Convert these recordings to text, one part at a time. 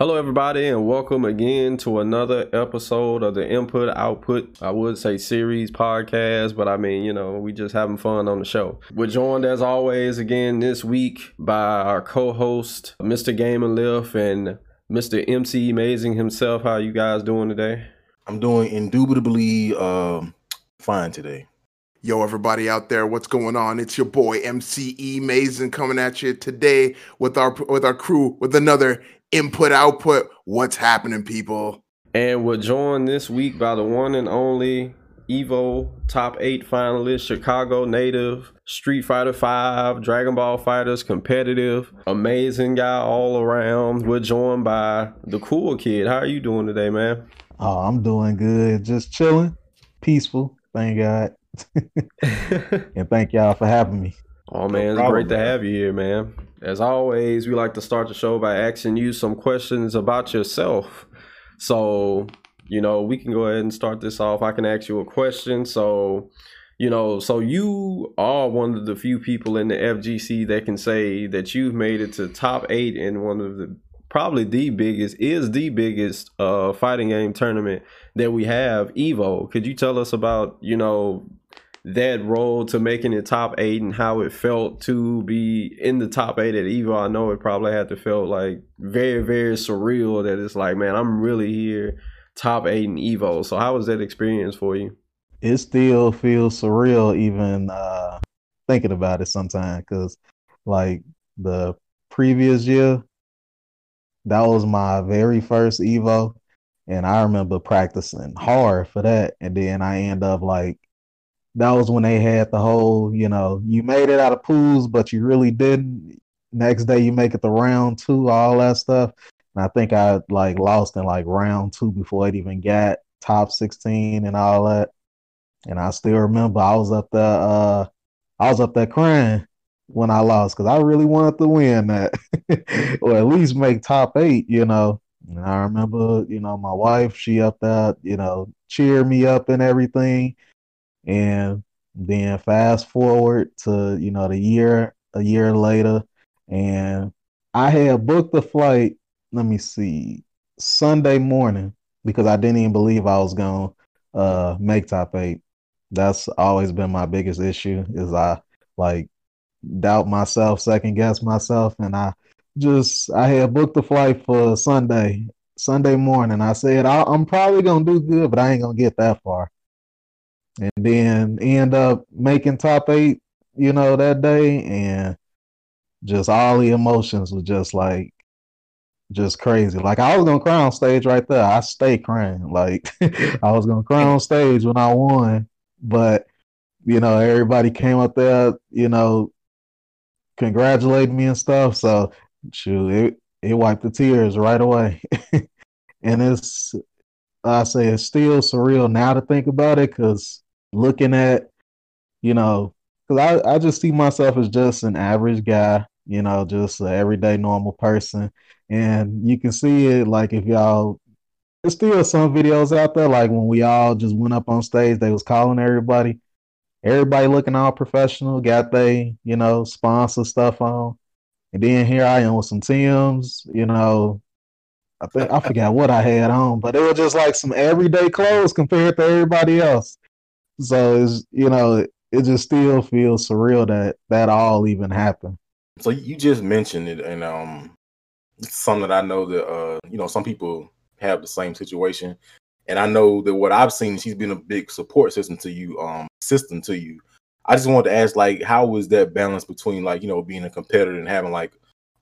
Hello, everybody, and welcome again to another episode of the Input Output. I would say series podcast, but I mean, you know, we just having fun on the show. We're joined as always again this week by our co-host, Mr. Game and Lift, and Mr. MC Amazing himself. How you guys doing today? I'm doing indubitably um, fine today. Yo, everybody out there, what's going on? It's your boy MCE Mason coming at you today with our with our crew with another input output. What's happening, people? And we're joined this week by the one and only Evo top eight finalist, Chicago native, Street Fighter Five, Dragon Ball FighterZ, competitive, amazing guy all around. We're joined by the cool kid. How are you doing today, man? Oh, I'm doing good. Just chilling, peaceful. Thank God. and thank y'all for having me. Oh man, no it's great to have you here, man. As always, we like to start the show by asking you some questions about yourself. So, you know, we can go ahead and start this off. I can ask you a question. So, you know, so you are one of the few people in the FGC that can say that you've made it to top eight in one of the probably the biggest is the biggest uh fighting game tournament that we have evo could you tell us about you know that road to making it top eight and how it felt to be in the top eight at Evo. I know it probably had to feel like very, very surreal that it's like, man, I'm really here, top eight in Evo. So how was that experience for you? It still feels surreal even uh thinking about it sometimes because like the previous year, that was my very first Evo. And I remember practicing hard for that. And then I end up like that was when they had the whole, you know, you made it out of pools, but you really didn't. Next day you make it to round two, all that stuff. And I think I like lost in like round two before it even got top 16 and all that. And I still remember I was up there, uh, I was up there crying when I lost because I really wanted to win that, or at least make top eight, you know. And I remember, you know, my wife, she up there, you know, cheer me up and everything. And then fast forward to, you know, the year, a year later, and I had booked the flight, let me see, Sunday morning because I didn't even believe I was going to uh, make top eight. That's always been my biggest issue is I like doubt myself, second guess myself. And I just, I had booked the flight for Sunday, Sunday morning. I said, I, am probably going to do good, but I ain't going to get that far and then end up making top eight, you know, that day, and just all the emotions were just like just crazy. Like I was gonna cry on stage right there. I stay crying. Like I was gonna cry on stage when I won, but you know, everybody came up there, you know, congratulating me and stuff. So shoot, it it wiped the tears right away. and it's I say it's still surreal now to think about it because looking at, you know, because I, I just see myself as just an average guy, you know, just an everyday normal person. And you can see it like if y'all, there's still some videos out there, like when we all just went up on stage, they was calling everybody. Everybody looking all professional, got they, you know, sponsor stuff on. And then here I am with some Tim's, you know, I think I forgot what I had on, but it was just like some everyday clothes compared to everybody else. So it's you know it just still feels surreal that that all even happened. So you just mentioned it, and um, something that I know that uh, you know, some people have the same situation, and I know that what I've seen, she's been a big support system to you, um, system to you. I just wanted to ask, like, how was that balance between like you know being a competitor and having like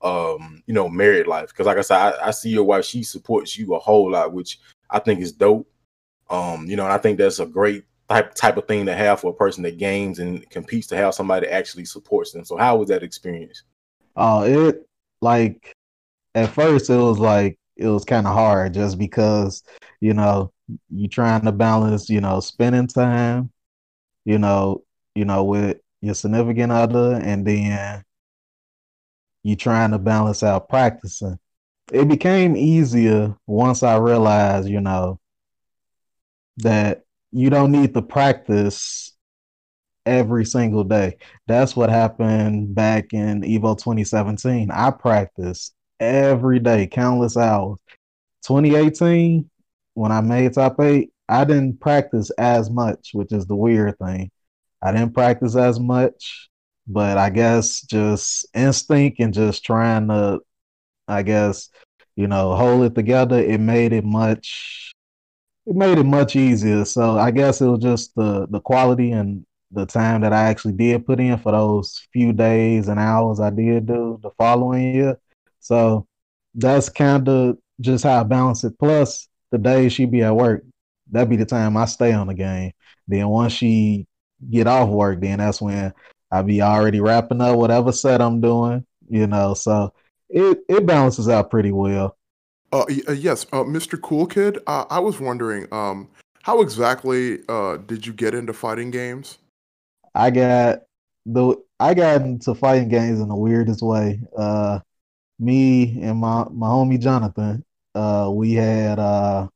um you know married life? Because like I said, I, I see your wife; she supports you a whole lot, which I think is dope. Um, you know, I think that's a great type type of thing to have for a person that games and competes to have somebody that actually supports them. So how was that experience? Oh, it like at first it was like it was kind of hard just because you know you're trying to balance you know spending time you know you know with your significant other and then you trying to balance out practicing it became easier once i realized you know that you don't need to practice every single day. That's what happened back in Evo 2017. I practiced every day, countless hours. 2018, when I made top eight, I didn't practice as much, which is the weird thing. I didn't practice as much, but I guess just instinct and just trying to, I guess, you know, hold it together. It made it much, it made it much easier. So I guess it was just the the quality and the time that I actually did put in for those few days and hours I did do the following year. So that's kind of just how I balance it. Plus, the day she be at work, that be the time I stay on the game. Then once she get off work, then that's when I be already wrapping up whatever set I'm doing, you know. So it it balances out pretty well. Uh, uh yes, uh, Mr. Cool Kid. Uh, I was wondering, um, how exactly uh, did you get into fighting games? I got the I got into fighting games in the weirdest way. Uh, me and my my homie Jonathan, uh, we had uh,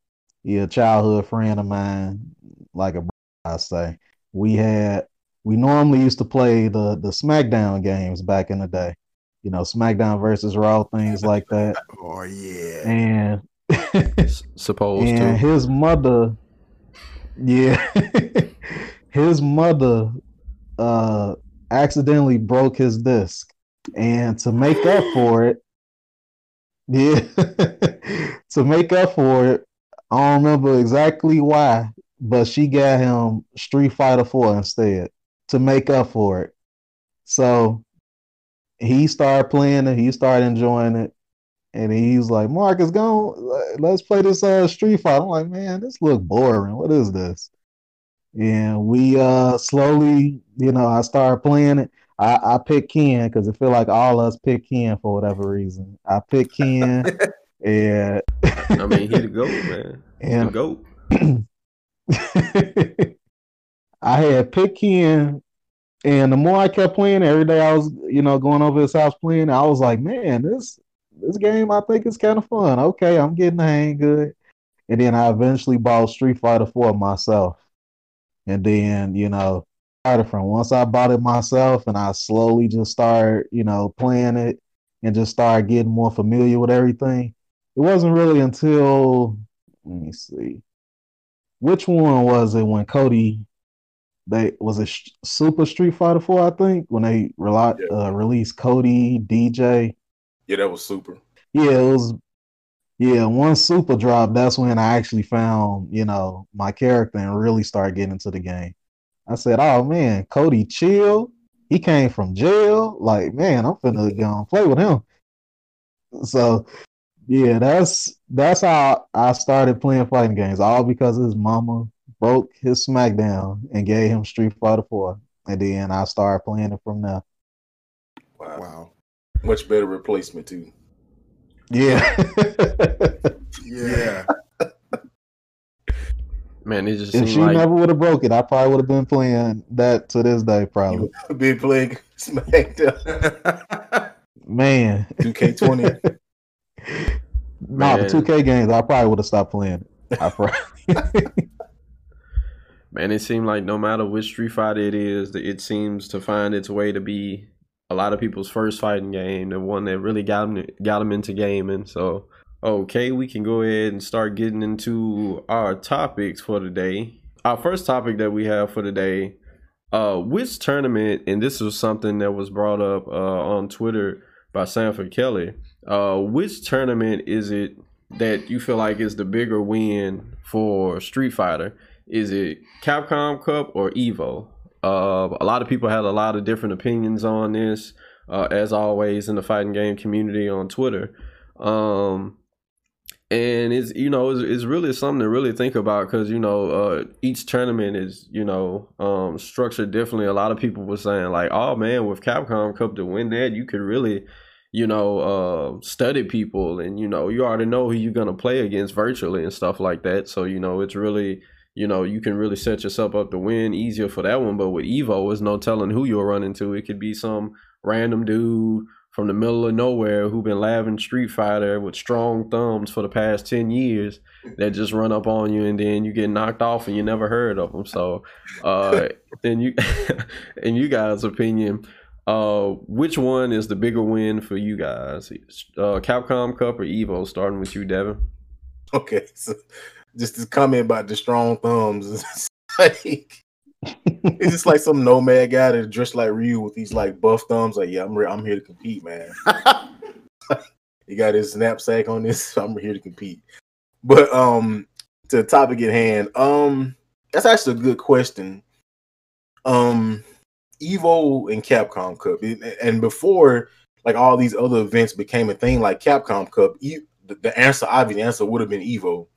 yeah, a childhood friend of mine, like a I say. We had we normally used to play the the SmackDown games back in the day. You know, SmackDown versus Raw, things like that. Oh yeah. And supposed and to. his mother, yeah, his mother uh accidentally broke his disc and to make up for it yeah to make up for it i don't remember exactly why but she got him street fighter 4 instead to make up for it so he started playing it he started enjoying it and he's like marcus go let's play this uh street Fight. i'm like man this look boring what is this and we uh slowly, you know, I started playing it. I, I picked Ken because I feel like all us pick Ken for whatever reason. I picked Ken, and I mean, he the goat, man. He And- the goat. I had picked Ken, and the more I kept playing, every day I was, you know, going over his house playing. I was like, man, this this game I think is kind of fun. Okay, I'm getting the hang good. And then I eventually bought Street Fighter 4 myself. And then, you know, started from once I bought it myself and I slowly just started, you know, playing it and just started getting more familiar with everything. It wasn't really until let me see. Which one was it when Cody they was a Sh- Super Street Fighter 4, I think, when they rela- Yeah. uh, released Cody, DJ. Yeah, that was super. Yeah, it was. Yeah, once Super dropped, that's when I actually found, you know, my character and really started getting into the game. I said, "Oh man, Cody chill. He came from jail. Like, man, I'm finna go and play with him." So, yeah, that's that's how I started playing fighting games, all because his mama broke his SmackDown and gave him Street Fighter 4, and then I started playing it from there. Wow. Wow. Much better replacement too. Yeah. Yeah. Man, it just If she like never would have broke it, I probably would have been playing that to this day, probably. Been playing SmackDown Man, 2K20. no, the 2K games, I probably would have stopped playing it. I probably, man, it seemed like no matter which Street Fighter it is, it seems to find its way to be a lot of people's first fighting game, the one that really got them got them into gaming. So, okay, we can go ahead and start getting into our topics for today. Our first topic that we have for today, uh, which tournament, and this was something that was brought up uh, on Twitter by Sanford Kelly. Uh, which tournament is it that you feel like is the bigger win for Street Fighter? Is it Capcom Cup or Evo? Uh, a lot of people had a lot of different opinions on this, uh, as always in the fighting game community on Twitter. Um, and it's you know it's, it's really something to really think about because you know uh, each tournament is you know um, structured differently. A lot of people were saying like, oh man, with Capcom Cup to win that, you could really you know uh, study people and you know you already know who you're gonna play against virtually and stuff like that. So you know it's really you know you can really set yourself up to win easier for that one. But with Evo, there's no telling who you'll run into. It could be some random dude from the middle of nowhere who been laughing Street Fighter with strong thumbs for the past 10 years that just run up on you and then you get knocked off and you never heard of them. So, uh, in you, in you guys' opinion, Uh, which one is the bigger win for you guys? Uh, Capcom Cup or Evo? Starting with you, Devin. Okay, so just this comment about the strong thumbs. It's like it's just like some nomad guy that dressed like Ryu with these like buff thumbs. Like, yeah, I'm re- I'm here to compete, man. he got his knapsack on this. I'm here to compete. But um, to the topic at hand, um, that's actually a good question. Um, Evo and Capcom Cup, and before like all these other events became a thing, like Capcom Cup, the answer, obvious answer, would have been Evo,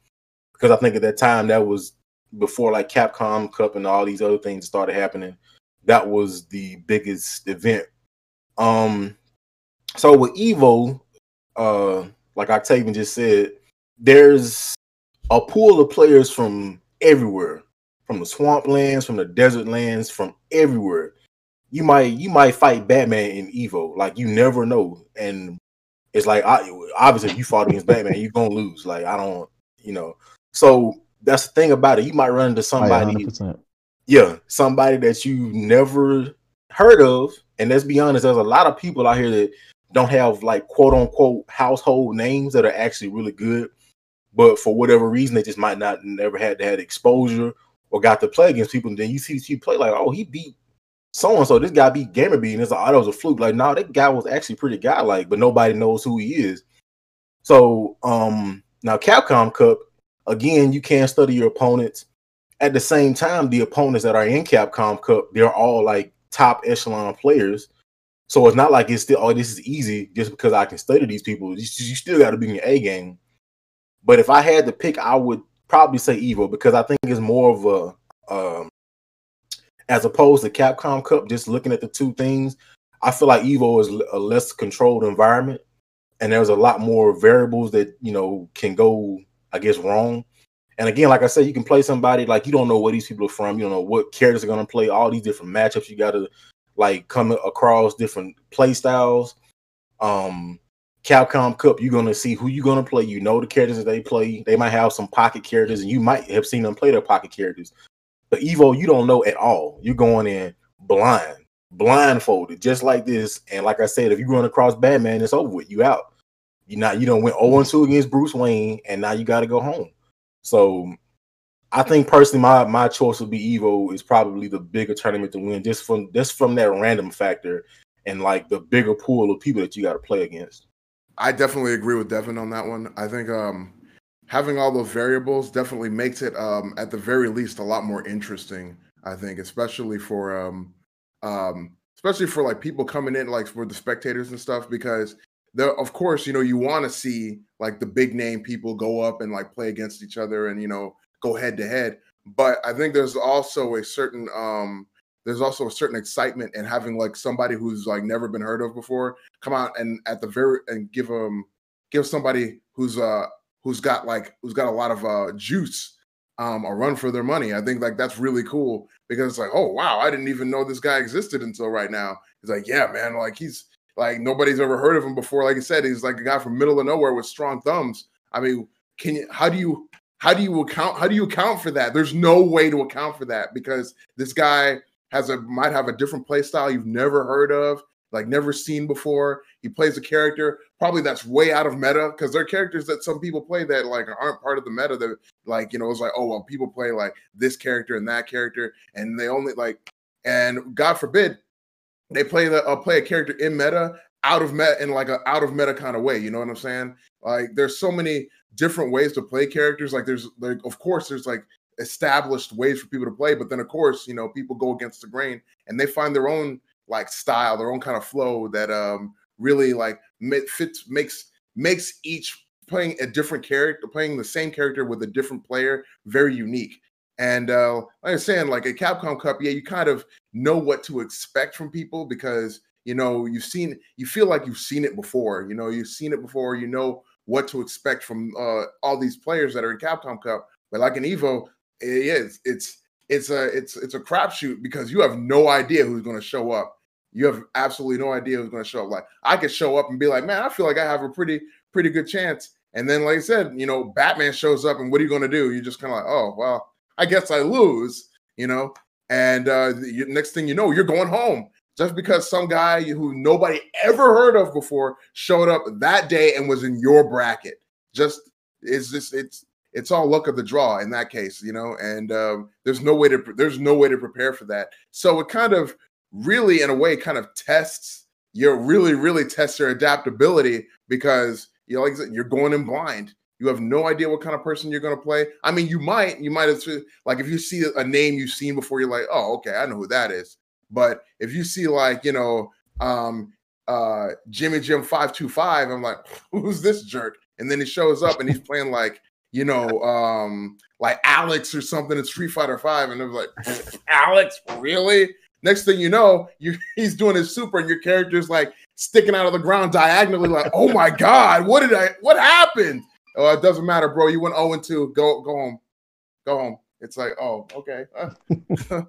because I think at that time that was before like Capcom Cup and all these other things started happening. That was the biggest event. Um, so with Evo, uh, like Octavian just said, there's a pool of players from everywhere, from the swamplands, from the desert lands, from everywhere. You might you might fight Batman in Evo, like you never know, and it's like I, obviously if you fought against Batman, you're gonna lose. Like I don't, you know. So that's the thing about it. You might run into somebody, yeah, somebody that you never heard of. And let's be honest, there's a lot of people out here that don't have like quote unquote household names that are actually really good, but for whatever reason, they just might not never had that exposure or got to play against people. And then you see you play like, oh, he beat so and so. This guy beat GamerBee, and it's like, oh, that was a fluke. Like, no, nah, that guy was actually pretty guy like, but nobody knows who he is. So, um, now Capcom Cup again, you can study your opponents. At the same time, the opponents that are in Capcom Cup, they're all like top echelon players. So it's not like it's still, oh, this is easy just because I can study these people. You, you still got to be in your A game. But if I had to pick, I would probably say Evo because I think it's more of a, um, as opposed to Capcom Cup, just looking at the two things, I feel like Evo is a less controlled environment and there's a lot more variables that, you know, can go I guess, wrong. And again, like I said, you can play somebody like you don't know where these people are from. You don't know what characters are going to play. All these different matchups, you got to like come across different play styles. Um, Capcom Cup, you're going to see who you're going to play. You know the characters that they play. They might have some pocket characters, and you might have seen them play their pocket characters. But Evo, you don't know at all. You're going in blind, blindfolded, just like this. And like I said, if you run across Batman, it's over with. You out. You not you don't went 0 2 against Bruce Wayne, and now you got to go home. So I think personally, my my choice would be Evo is probably the bigger tournament to win, just from just from that random factor and like the bigger pool of people that you got to play against. I definitely agree with Devin on that one. I think um, having all those variables definitely makes it um, at the very least a lot more interesting. I think, especially for um, um, especially for like people coming in, like for the spectators and stuff, because there of course you know you want to see like the big name people go up and like play against each other and you know go head to head but i think there's also a certain um there's also a certain excitement in having like somebody who's like never been heard of before come out and at the very and give them um, give somebody who's uh who's got like who's got a lot of uh juice um a run for their money. I think like that's really cool because it's like oh wow i didn't even know this guy existed until right now. He's like yeah man like he's like nobody's ever heard of him before. Like I said, he's like a guy from middle of nowhere with strong thumbs. I mean, can you? How do you? How do you account? How do you account for that? There's no way to account for that because this guy has a might have a different play style you've never heard of, like never seen before. He plays a character probably that's way out of meta because there are characters that some people play that like aren't part of the meta. That like you know it's like oh well people play like this character and that character and they only like and God forbid they play the uh, play a character in meta out of meta in like a out of meta kind of way. You know what I'm saying? Like there's so many different ways to play characters. Like there's like of course there's like established ways for people to play, but then of course you know people go against the grain and they find their own like style, their own kind of flow that um really like fits makes makes each playing a different character, playing the same character with a different player, very unique. And uh, like I was saying, like a Capcom Cup, yeah, you kind of know what to expect from people because you know you've seen, you feel like you've seen it before. You know, you've seen it before. You know what to expect from uh, all these players that are in Capcom Cup. But like an Evo, it is it's it's a it's it's a crapshoot because you have no idea who's going to show up. You have absolutely no idea who's going to show up. Like I could show up and be like, man, I feel like I have a pretty pretty good chance. And then, like I said, you know, Batman shows up, and what are you going to do? You're just kind of like, oh well, I guess I lose, you know. And uh, next thing you know, you're going home. just because some guy who nobody ever heard of before showed up that day and was in your bracket. Just it's just it's it's all luck of the draw in that case, you know. And um, there's no way to there's no way to prepare for that. So it kind of really, in a way, kind of tests your really really tests your adaptability because you know, like you're going in blind. You have no idea what kind of person you're going to play. I mean, you might, you might have, like, if you see a name you've seen before, you're like, oh, okay, I know who that is. But if you see like, you know, um, uh, Jimmy Jim 525, I'm like, who's this jerk? And then he shows up and he's playing like, you know, um, like Alex or something in Street Fighter 5. And it was like, Alex, really? Next thing you know, you he's doing his super and your character's like sticking out of the ground diagonally, like, oh my God, what did I what happened? Oh, it doesn't matter, bro. You went 0 2. Go go home. Go home. It's like, oh, okay.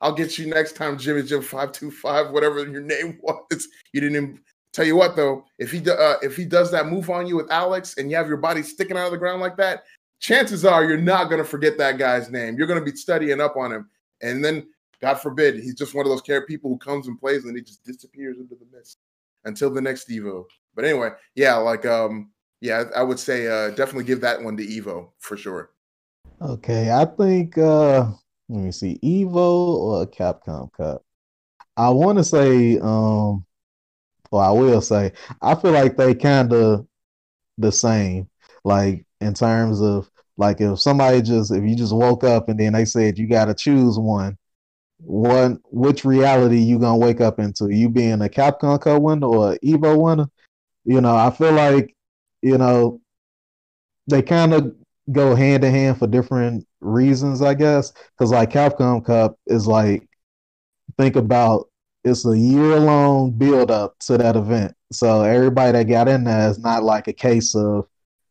I'll get you next time, Jimmy Jim five two five, whatever your name was. You didn't even tell you what though. If he uh, if he does that move on you with Alex, and you have your body sticking out of the ground like that, chances are you're not gonna forget that guy's name. You're gonna be studying up on him, and then God forbid he's just one of those care people who comes and plays and he just disappears into the mist until the next Evo. But anyway, yeah, like um, yeah, I would say uh, definitely give that one to Evo for sure. Okay, I think uh let me see, Evo or Capcom Cup. I want to say, um, well, I will say, I feel like they kind of the same, like in terms of like if somebody just if you just woke up and then they said you got to choose one, one which reality you gonna wake up into? You being a Capcom Cup winner or Evo winner? You know, I feel like you know they kind of go hand in hand for different reasons, I guess. Because like Capcom Cup is like think about it's a year long build up to that event. So everybody that got in there is not like a case of,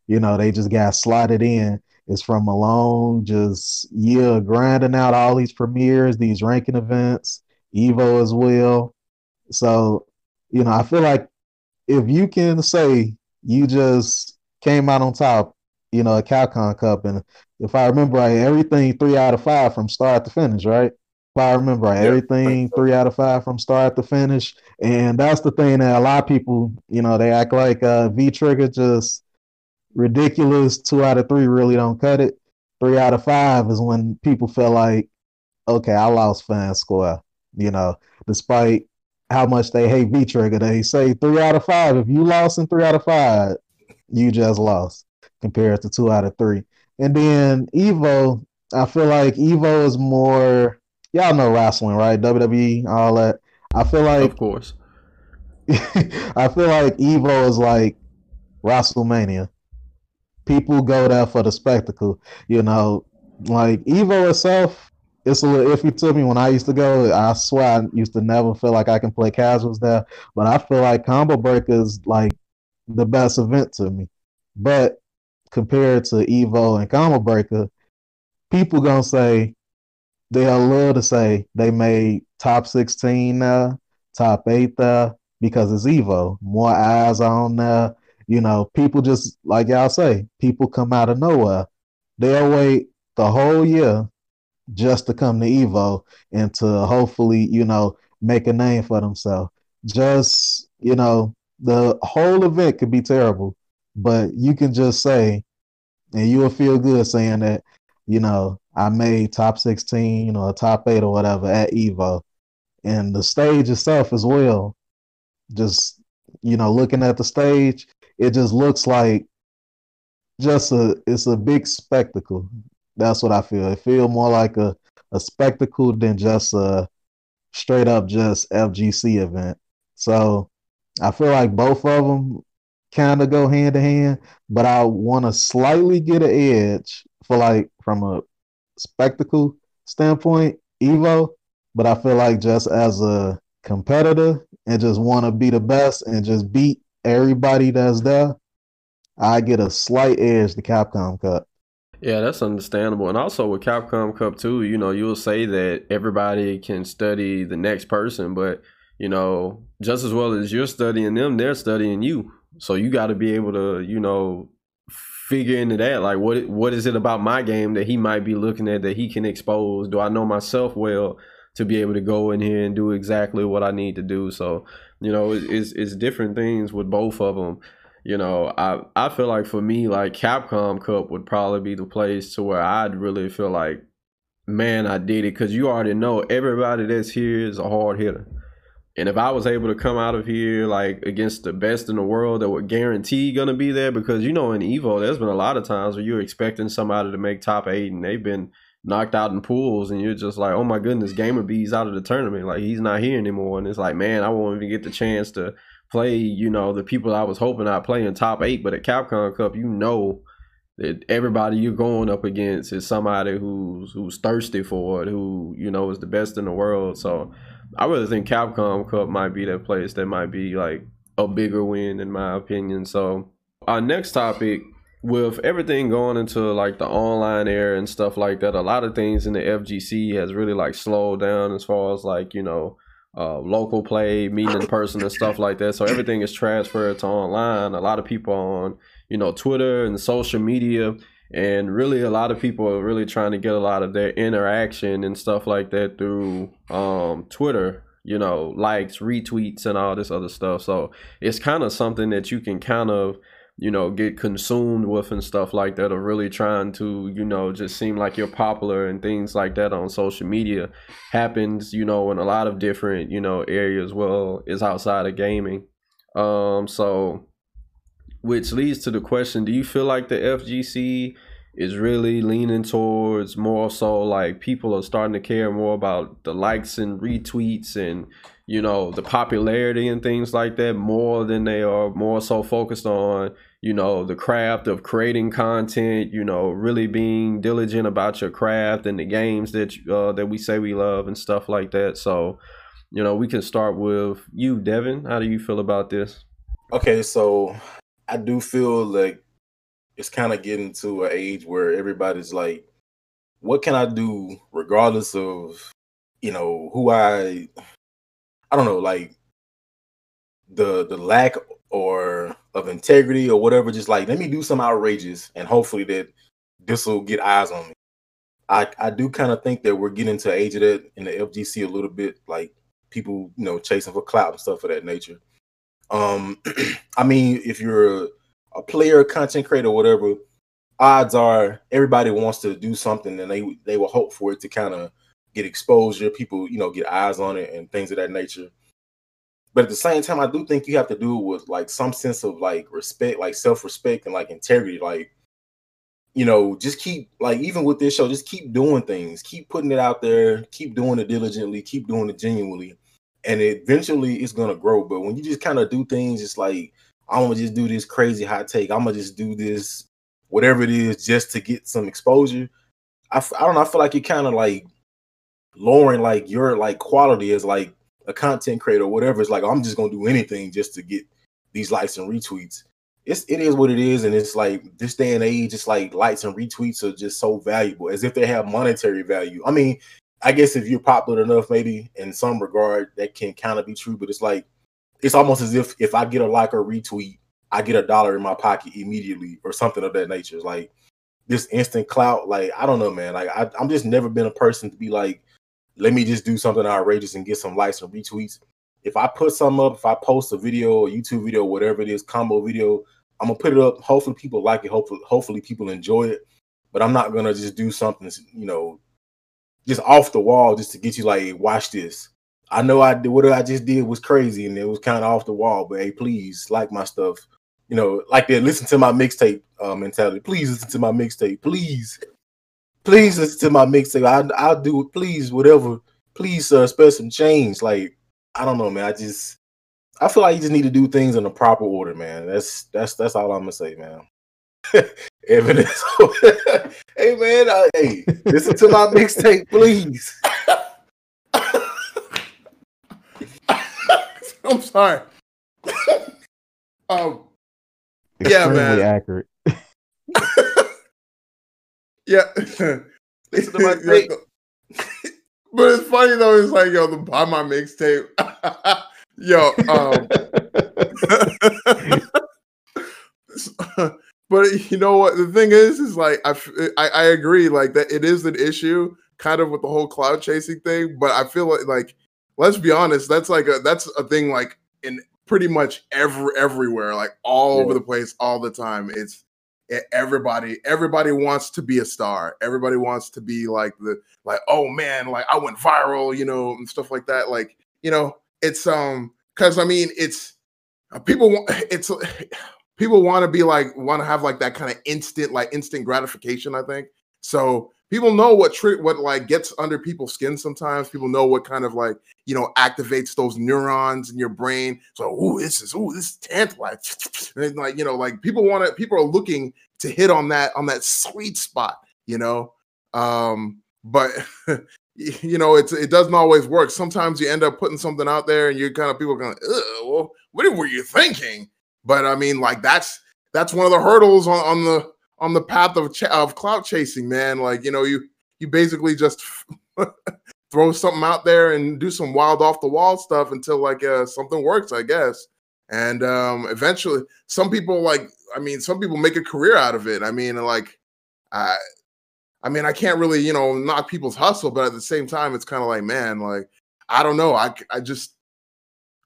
you know, they just got slotted in. It's from a long just year grinding out all these premieres, these ranking events, Evo as well. So, you know, I feel like if you can say you just came out on top you know, a Capcom Cup. And if I remember right, everything three out of five from start to finish, right? If I remember right, everything three out of five from start to finish. And that's the thing that a lot of people, you know, they act like uh, V Trigger just ridiculous. Two out of three really don't cut it. Three out of five is when people feel like, okay, I lost fan score. You know, despite how much they hate V Trigger, they say three out of five. If you lost in three out of five, you just lost compared to two out of three. And then Evo, I feel like Evo is more y'all know wrestling, right? WWE, all that. I feel like Of course. I feel like Evo is like WrestleMania. People go there for the spectacle, you know. Like Evo itself, it's a little iffy to me when I used to go. I swear I used to never feel like I can play casuals there. But I feel like Combo Breaker is like the best event to me. But compared to Evo and Combo Breaker, people gonna say they'll love to say they made top 16 now, top eight there because it's Evo. More eyes on there. You know, people just like y'all say, people come out of nowhere. They'll wait the whole year just to come to Evo and to hopefully, you know, make a name for themselves. Just, you know, the whole event could be terrible, but you can just say, and you will feel good saying that, you know, I made top 16 or top eight or whatever at Evo. And the stage itself as well, just, you know, looking at the stage, it just looks like just a, it's a big spectacle. That's what I feel. It feel more like a, a spectacle than just a straight up just FGC event. So I feel like both of them kind of go hand to hand, but I want to slightly get an edge for like from a spectacle standpoint, Evo. But I feel like just as a competitor and just want to be the best and just beat everybody that's there, I get a slight edge to Capcom Cup. Yeah, that's understandable. And also with Capcom Cup too, you know, you'll say that everybody can study the next person, but you know, just as well as you're studying them, they're studying you. So you got to be able to, you know, figure into that. Like, what what is it about my game that he might be looking at that he can expose? Do I know myself well to be able to go in here and do exactly what I need to do. So, you know, it's it's different things with both of them. You know, I I feel like for me, like Capcom Cup would probably be the place to where I'd really feel like, man, I did it. Because you already know everybody that's here is a hard hitter. And if I was able to come out of here like against the best in the world that would guarantee gonna be there, because you know in Evo, there's been a lot of times where you're expecting somebody to make top eight and they've been knocked out in pools, and you're just like, oh my goodness, GamerBee's out of the tournament, like he's not here anymore, and it's like, man, I won't even get the chance to play, you know, the people I was hoping I'd play in top eight, but at Capcom Cup, you know that everybody you're going up against is somebody who's who's thirsty for it, who you know is the best in the world, so. I really think Capcom Cup might be that place that might be like a bigger win in my opinion. So our next topic with everything going into like the online era and stuff like that, a lot of things in the FGC has really like slowed down as far as like, you know, uh, local play, meeting in person and stuff like that. So everything is transferred to online. A lot of people on, you know, Twitter and social media and really a lot of people are really trying to get a lot of their interaction and stuff like that through um, twitter you know likes retweets and all this other stuff so it's kind of something that you can kind of you know get consumed with and stuff like that or really trying to you know just seem like you're popular and things like that on social media happens you know in a lot of different you know areas well is outside of gaming. Um so which leads to the question do you feel like the FGC is really leaning towards more so like people are starting to care more about the likes and retweets and you know the popularity and things like that more than they are more so focused on you know the craft of creating content you know really being diligent about your craft and the games that uh, that we say we love and stuff like that. So you know we can start with you devin. How do you feel about this? Okay so I do feel like it's kind of getting to an age where everybody's like, what can I do regardless of, you know, who I, I don't know, like the the lack or of integrity or whatever. Just like let me do some outrageous and hopefully that this will get eyes on me. I I do kind of think that we're getting to age of that in the FGC a little bit, like people you know chasing for clout and stuff of that nature. Um, I mean, if you're a, a player, content creator, whatever, odds are everybody wants to do something and they they will hope for it to kind of get exposure, people, you know, get eyes on it and things of that nature. But at the same time, I do think you have to do it with like some sense of like respect, like self-respect and like integrity. Like, you know, just keep like even with this show, just keep doing things, keep putting it out there, keep doing it diligently, keep doing it genuinely and eventually it's gonna grow. But when you just kind of do things, it's like I'm gonna just do this crazy hot take. I'm gonna just do this, whatever it is, just to get some exposure. I, I don't know. I feel like you're kind of like lowering like your like quality as like a content creator, or whatever. It's like oh, I'm just gonna do anything just to get these likes and retweets. It's it is what it is, and it's like this day and age, it's like likes and retweets are just so valuable, as if they have monetary value. I mean, I guess if you're popular enough, maybe in some regard that can kind of be true, but it's like it's almost as if if I get a like or retweet, I get a dollar in my pocket immediately or something of that nature. It's like this instant clout. Like I don't know, man. Like I, I'm just never been a person to be like, let me just do something outrageous and get some likes and retweets. If I put something up, if I post a video, a YouTube video, whatever it is, combo video, I'm gonna put it up. Hopefully people like it. Hopefully, hopefully people enjoy it. But I'm not gonna just do something, you know, just off the wall just to get you like, watch this. I know I did what I just did was crazy and it was kind of off the wall, but hey, please like my stuff. You know, like that. Listen to my mixtape uh, mentality. Please listen to my mixtape. Please, please listen to my mixtape. I, I'll do it. Please, whatever. Please, uh, spare some change. Like I don't know, man. I just I feel like you just need to do things in the proper order, man. That's that's that's all I'm gonna say, man. Evidence. hey man, uh, hey, listen to my mixtape, please. I'm sorry. um, yeah, man. accurate. Yeah. listen to my tape. but it's funny though. It's like yo, the buy my mixtape. yo, um, but you know what? The thing is, is like I, I, I agree. Like that, it is an issue kind of with the whole clout chasing thing, but I feel like like let's be honest, that's like a that's a thing like in pretty much every everywhere, like all yeah. over the place, all the time. It's everybody everybody wants to be a star. Everybody wants to be like the like oh man, like I went viral, you know, and stuff like that. Like you know, it's um because I mean it's uh, people want it's people want to be like want to have like that kind of instant like instant gratification. I think so people know what trick what like gets under people's skin sometimes. People know what kind of like you know activates those neurons in your brain. So oh this is oh this is tantalizing. And like you know like people want to people are looking to hit on that on that sweet spot you know? Um but you know it's it doesn't always work. Sometimes you end up putting something out there and you kind of people going well what were you thinking? But i mean like that's that's one of the hurdles on, on the on the path of ch- of clout chasing, man. Like you know, you you basically just throw something out there and do some wild off the wall stuff until like uh, something works, I guess. And um, eventually, some people like, I mean, some people make a career out of it. I mean, like, I, I mean, I can't really, you know, knock people's hustle, but at the same time, it's kind of like, man, like, I don't know, I, I just,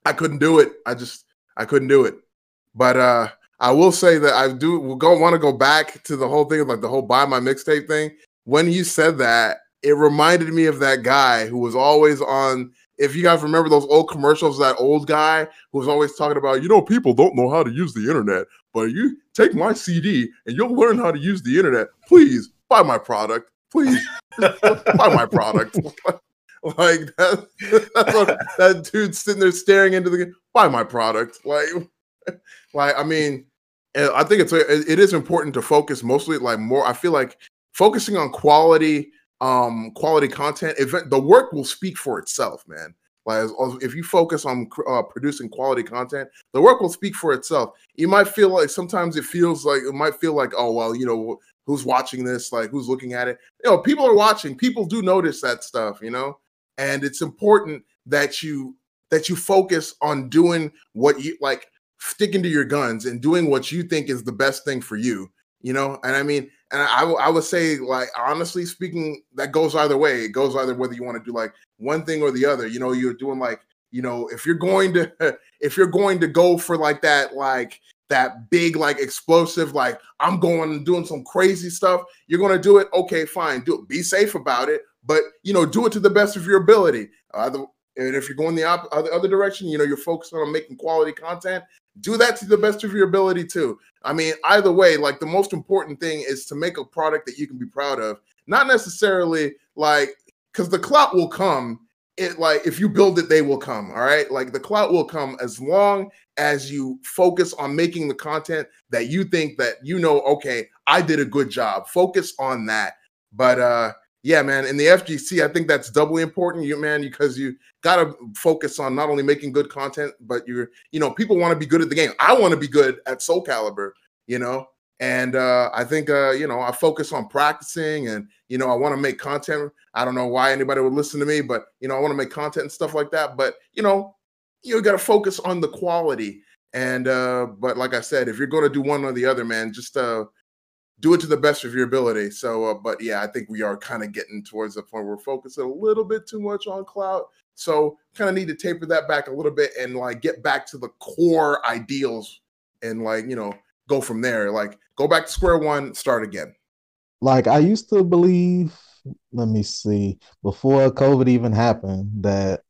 I couldn't do it. I just, I couldn't do it. But uh, I will say that I do want to go back to the whole thing of like the whole buy my mixtape thing. When you said that, it reminded me of that guy who was always on. If you guys remember those old commercials, that old guy who was always talking about, you know, people don't know how to use the internet, but you take my CD and you'll learn how to use the internet. Please buy my product. Please buy my product. like that, that's what that dude's sitting there staring into the buy my product. Like like, I mean, I think it's it is important to focus mostly like more. I feel like focusing on quality, um, quality content. Event the work will speak for itself, man. Like if you focus on uh, producing quality content, the work will speak for itself. You might feel like sometimes it feels like it might feel like oh well, you know who's watching this, like who's looking at it. You know, people are watching. People do notice that stuff, you know, and it's important that you that you focus on doing what you like sticking to your guns and doing what you think is the best thing for you you know? And i mean and I, I would say like honestly speaking that goes either way. It goes either whether you want to do like one thing or the other. You know you're doing like you know if you're going to if you're going to go for like that like that big like explosive like i'm going and doing some crazy stuff you're going to do it okay fine do it. Be safe about it but you know do it to the best of your ability. Either and if you're going the op- other, other direction you know you're focused on making quality content do that to the best of your ability too. I mean, either way, like the most important thing is to make a product that you can be proud of, not necessarily like because the clout will come. It like if you build it, they will come. All right, like the clout will come as long as you focus on making the content that you think that you know. Okay, I did a good job. Focus on that. But uh yeah, man, in the FGC, I think that's doubly important, you man, because you got to focus on not only making good content, but you're, you know, people want to be good at the game. I want to be good at Soul Calibur, you know, and uh, I think, uh, you know, I focus on practicing, and you know, I want to make content. I don't know why anybody would listen to me, but you know, I want to make content and stuff like that. But you know, you got to focus on the quality. And uh, but like I said, if you're going to do one or the other, man, just uh, do it to the best of your ability. So, uh, but yeah, I think we are kind of getting towards the point where we're focusing a little bit too much on clout. So, kind of need to taper that back a little bit and like get back to the core ideals and like, you know, go from there. Like, go back to square one, start again. Like, I used to believe, let me see, before COVID even happened, that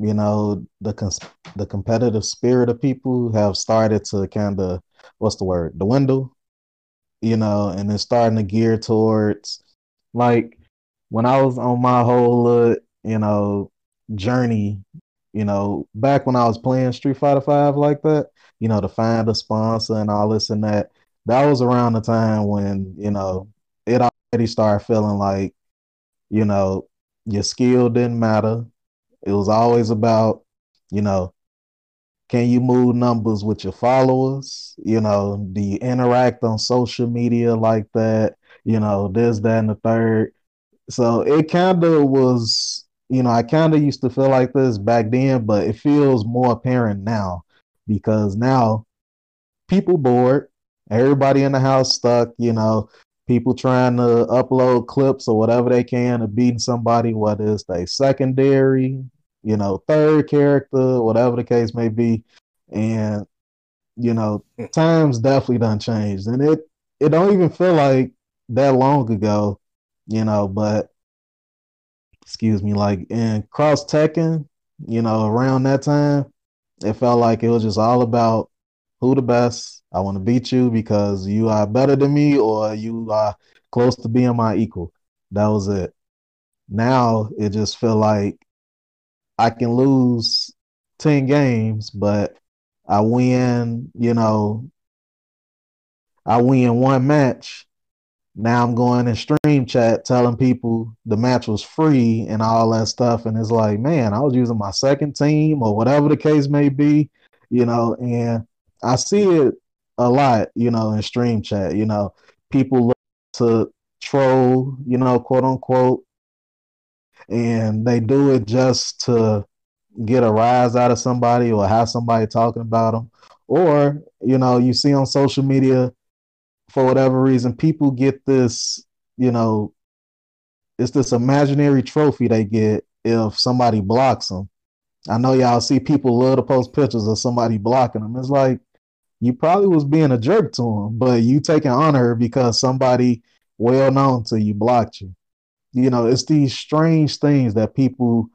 you know the cons- the competitive spirit of people have started to kind of what's the word window you know, and then starting to gear towards like when I was on my whole, uh, you know, journey, you know, back when I was playing Street Fighter Five like that, you know, to find a sponsor and all this and that. That was around the time when you know it already started feeling like, you know, your skill didn't matter. It was always about, you know, can you move numbers with your followers? You know, do you interact on social media like that? You know, this, that, and the third. So it kind of was, you know, I kind of used to feel like this back then, but it feels more apparent now because now people bored, everybody in the house stuck, you know, people trying to upload clips or whatever they can of beating somebody, whether it's a secondary, you know, third character, whatever the case may be. And, you know, times definitely done changed. And it it don't even feel like that long ago, you know, but excuse me, like in Cross Tekken, you know, around that time, it felt like it was just all about who the best. I want to beat you because you are better than me or you are close to being my equal. That was it. Now it just feel like I can lose 10 games, but I win, you know, I win one match. Now I'm going in stream chat telling people the match was free and all that stuff. And it's like, man, I was using my second team or whatever the case may be, you know, and I see it a lot, you know, in stream chat, you know, people look to troll, you know, quote unquote, and they do it just to get a rise out of somebody or have somebody talking about them. Or, you know, you see on social media, for whatever reason, people get this, you know, it's this imaginary trophy they get if somebody blocks them. I know y'all see people love to post pictures of somebody blocking them. It's like you probably was being a jerk to them, but you taking honor because somebody well known to you blocked you. You know, it's these strange things that people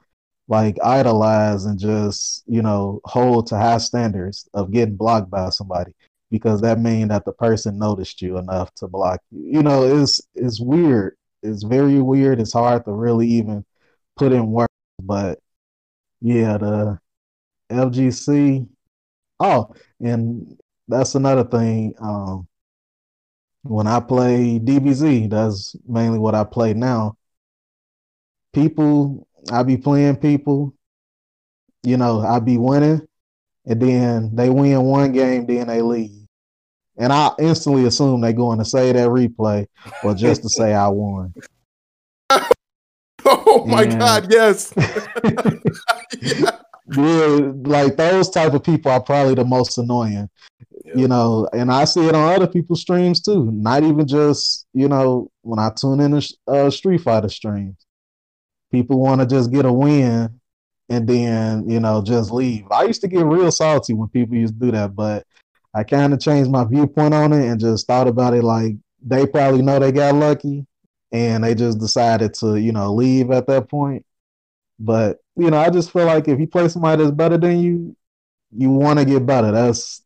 like idolize and just, you know, hold to high standards of getting blocked by somebody because that means that the person noticed you enough to block you. You know, it's it's weird. It's very weird. It's hard to really even put in words, but yeah, the FGC. Oh, and that's another thing. Um, when I play DBZ, that's mainly what I play now. People, I be playing people, you know, I be winning, and then they win one game, then they leave. And I instantly assume they're going to say that replay or just to say I won. Oh my Yeah. God, yes. Yeah. Yeah, like those type of people are probably the most annoying. Yeah. You know, and I see it on other people's streams too. Not even just, you know, when I tune in a uh, Street Fighter streams. People want to just get a win and then, you know, just leave. I used to get real salty when people used to do that, but I kind of changed my viewpoint on it and just thought about it like they probably know they got lucky and they just decided to, you know, leave at that point. But, you know, I just feel like if you play somebody that's better than you, you want to get better. That's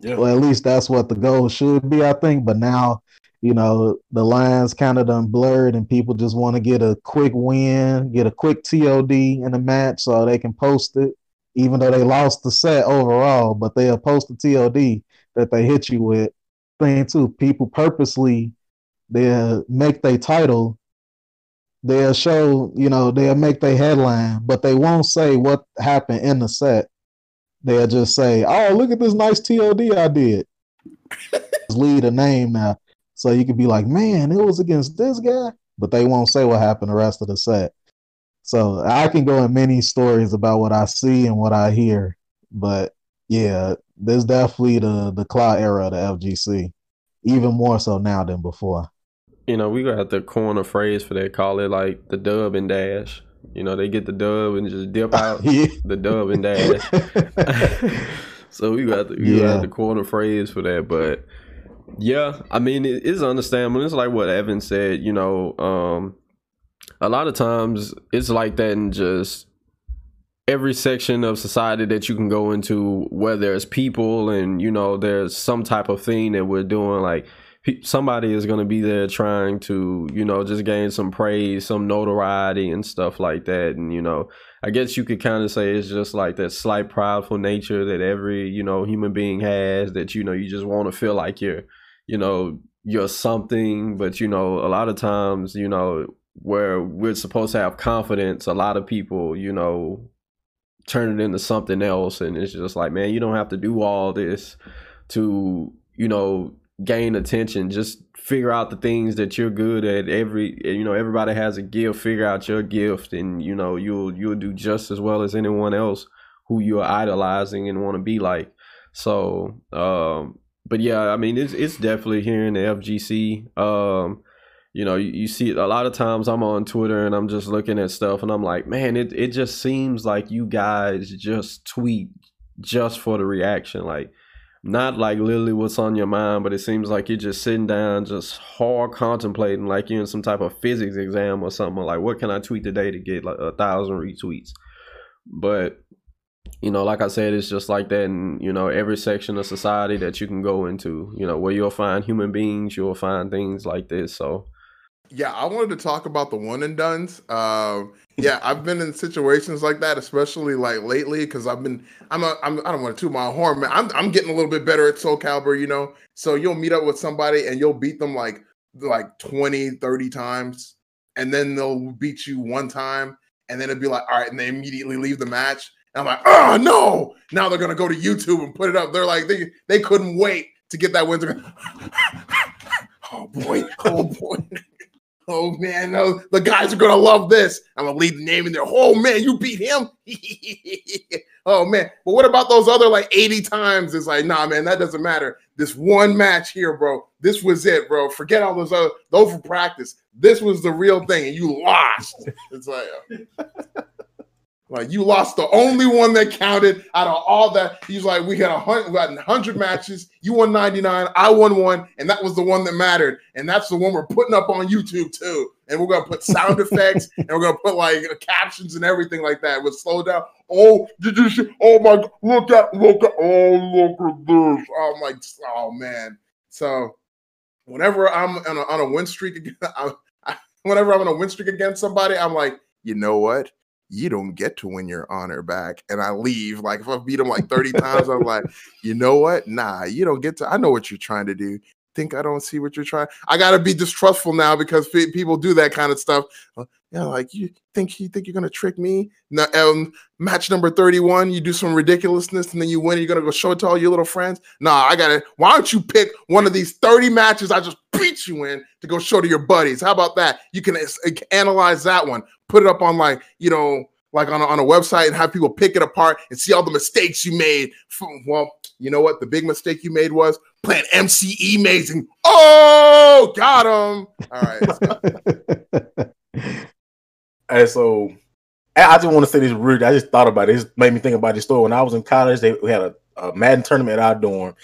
Yeah. well, at least that's what the goal should be, I think. But now, you know, the lines kind of done blurred, and people just want to get a quick win, get a quick TOD in the match, so they can post it, even though they lost the set overall. But they'll post the TOD that they hit you with. Thing too, people purposely they'll make their title. They'll show, you know, they'll make their headline, but they won't say what happened in the set. They'll just say, "Oh, look at this nice TOD I did." Lead a name now, so you could be like, "Man, it was against this guy," but they won't say what happened the rest of the set. So I can go in many stories about what I see and what I hear, but yeah, there's definitely the the clout era of the FGC, even more so now than before. You know, we got the corner phrase for that. Call it like the dub and dash. You know, they get the dub and just dip out yeah. the dub and dash. so we got the we Yeah. got the corner phrase for that, but yeah, I mean it is understandable. It's like what Evan said. You know, um, a lot of times it's like that in just every section of society that you can go into, where there's people and you know there's some type of thing that we're doing, like somebody is going to be there trying to you know just gain some praise, some notoriety and stuff like that, and you know I guess you could kind of say it's just like that slight prideful nature that every you know human being has that you know you just want to feel like you're you know you're something. But you know a lot of times you know where we're supposed to have confidence a lot of people you know turn it into something else. And it's just like man you don't have to do all this to you know gain attention. Just figure out the things that you're good at. Every you know everybody has a gift. Figure out your gift and you know you'll you'll do just as well as anyone else who you're idolizing and want to be like. So um but yeah i mean it's it's definitely here in the fgc um you know, you, you see a lot of times I'm on Twitter and I'm just looking at stuff and I'm like, man, it it just seems like you guys just tweet just for the reaction, like not like literally what's on your mind, but it seems like you're just sitting down, just hard contemplating, like you're in some type of physics exam or something. Like, what can I tweet today to get like a thousand retweets? But you know, like I said, it's just like that in, you know, every section of society that you can go into, you know, where you'll find human beings, you'll find things like this. So, yeah, I wanted to talk about the one and duns. Um, yeah, I've been in situations like that, especially like lately, because I've been, I'm, a, I'm, I don't want to toot my horn, man. I'm, I'm getting a little bit better at Soul Calibur, you know. So you'll meet up with somebody and you'll beat them like, like 20, 30 times, and then they'll beat you one time, and then it'd be like, all right, and they immediately leave the match. And I'm like, oh no! Now they're gonna go to YouTube and put it up. They're like, they, they couldn't wait to get that win. oh boy, oh boy. Oh man, the guys are gonna love this. I'm gonna leave the name in there. Oh man, you beat him. oh man, but what about those other like 80 times? It's like, nah, man, that doesn't matter. This one match here, bro. This was it, bro. Forget all those other those for practice. This was the real thing, and you lost. It's like. Uh, Like you lost the only one that counted out of all that. He's like, we had a hundred, we had hundred matches. You won ninety nine. I won one, and that was the one that mattered. And that's the one we're putting up on YouTube too. And we're gonna put sound effects, and we're gonna put like captions and everything like that. With slow down. Oh, did you see? Oh my! Look at, look at. Oh, look at this. I'm like, oh man. So, whenever I'm on a, on a win streak again, I, I, whenever I'm on a win streak against somebody, I'm like, you know what? You don't get to win your honor back. And I leave. Like if I beat him like 30 times, I'm like, you know what? Nah, you don't get to. I know what you're trying to do. Think I don't see what you're trying. I gotta be distrustful now because people do that kind of stuff. Uh, yeah, like you think you think you're gonna trick me? No, um, match number 31, you do some ridiculousness and then you win. You're gonna go show it to all your little friends. Nah, I got it. Why don't you pick one of these 30 matches I just beat you in to go show to your buddies? How about that? You can analyze that one put it up on like you know like on a, on a website and have people pick it apart and see all the mistakes you made. Well, you know what? The big mistake you made was playing MCE Amazing. Oh, got him. All right. and so I just want to say this rude. I just thought about it. It made me think about this story. When I was in college, they we had a, a Madden tournament at our dorm.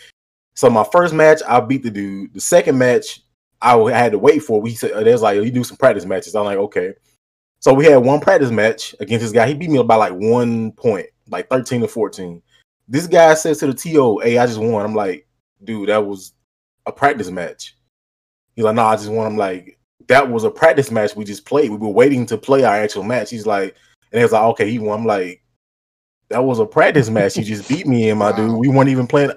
So my first match, I beat the dude. The second match, I had to wait for. We said there's like you do some practice matches. I'm like, okay. So we had one practice match against this guy. He beat me by like one point, like 13 to 14. This guy says to the TO, Hey, I just won. I'm like, dude, that was a practice match. He's like, no, I just won. I'm like, that was a practice match we just played. We were waiting to play our actual match. He's like, and he was like, okay, he won. I'm like, that was a practice match. You just beat me in, my dude. We weren't even playing.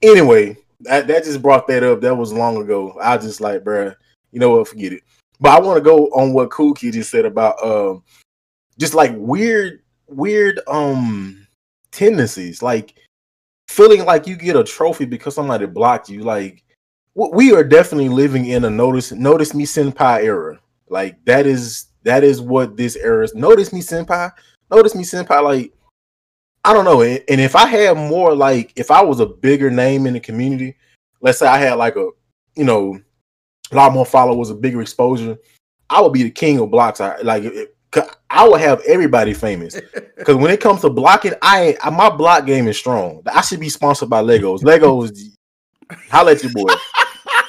Anyway, that, that just brought that up. That was long ago. I just like, bruh, you know what? Forget it. But I want to go on what Cool Kid just said about um just like weird, weird um tendencies, like feeling like you get a trophy because somebody blocked you. Like we are definitely living in a notice notice me senpai era. Like that is that is what this era is. Notice me senpai. Notice me senpai. Like I don't know. And if I had more like if I was a bigger name in the community, let's say I had like a you know a lot more followers, a bigger exposure, I would be the king of blocks. I like I would have everybody famous because when it comes to blocking, I my block game is strong. I should be sponsored by Legos. Legos, I'll let you boy.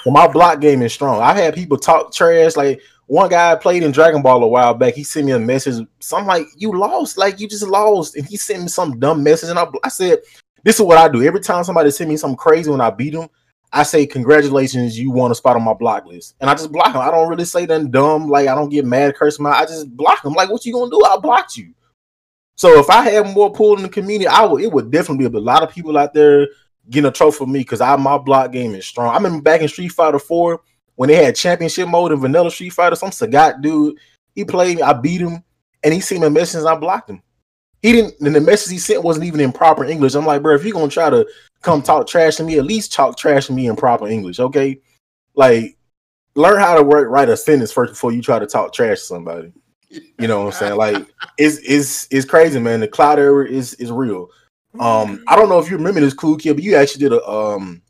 my block game is strong. I've had people talk trash. Like one guy played in Dragon Ball a while back. He sent me a message. So I'm like, "You lost, like you just lost," and he sent me some dumb message. And I, I said, "This is what I do every time somebody send me something crazy when I beat them." I say congratulations, you won a spot on my block list, and I just block them. I don't really say nothing dumb, like I don't get mad, curse my. I just block them. Like, what you gonna do? I blocked you. So if I had more pull in the community, I would. It would definitely be a lot of people out there getting a trophy for me because I my block game is strong. I remember back in Street Fighter Four when they had championship mode in Vanilla Street Fighter. Some Sagat dude, he played me. I beat him, and he a message. And I blocked him. He didn't, and the message he sent wasn't even in proper English. I'm like, bro, if you're gonna try to come talk trash to me, at least talk trash to me in proper English, okay? Like, learn how to write a sentence first before you try to talk trash to somebody. You know what I'm saying? Like, it's it's it's crazy, man. The clout era is is real. Um, I don't know if you remember this cool kid, but you actually did a um,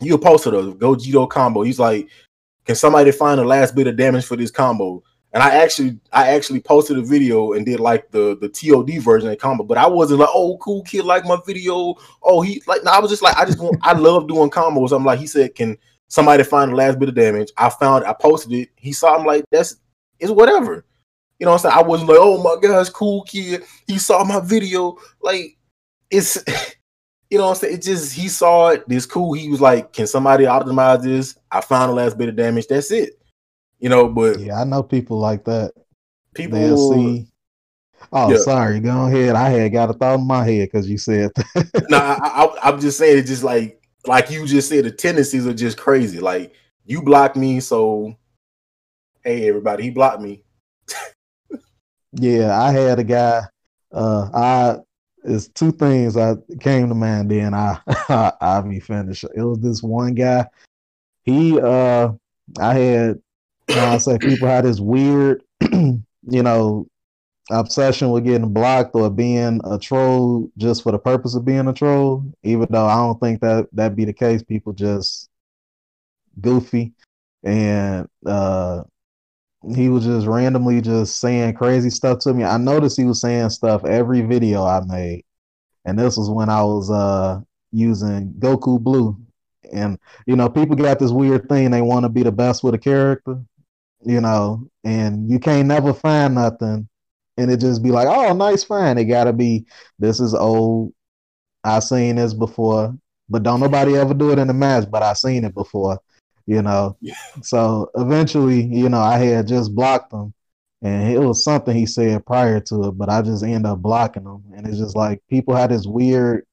you posted a Gogeta combo. He's like, can somebody find the last bit of damage for this combo? And I actually I actually posted a video and did like the the TOD version of combo, but I wasn't like, oh, cool kid like my video. Oh, he like no, I was just like, I just want, I love doing combos. I'm like, he said, can somebody find the last bit of damage? I found I posted it. He saw I'm like, that's it's whatever. You know what I'm saying? I wasn't like, oh my gosh, cool kid. He saw my video. Like it's you know what I'm saying? It just he saw it, this cool. He was like, Can somebody optimize this? I found the last bit of damage. That's it. You know, but Yeah, I know people like that. people They'll see. Oh, Yeah. sorry. Go ahead. I had got a thought in my head because you said that. no, I, I, I'm just saying it's just like like you just said, the tendencies are just crazy. Like you blocked me, so hey everybody, he blocked me. Yeah, I had a guy. Uh, I it's two things I came to mind. Then I I, I be finished. It was this one guy. He uh, I had. I say people had this weird, you know, obsession with getting blocked or being a troll just for the purpose of being a troll. Even though I don't think that that be the case. People just goofy and uh he was just randomly just saying crazy stuff to me. I noticed he was saying stuff every video I made. And this was when I was uh using Goku Blue. And you know, people got this weird thing they want to be the best with a character, you know, and you can't never find nothing and it just be like, "Oh, nice find." It got to be this is old. I seen this before, but don't nobody ever do it in the match, but I seen it before, you know. So eventually, you know, I had just blocked him, and it was something he said prior to it, but I just ended up blocking him, and it's just like people had this weird,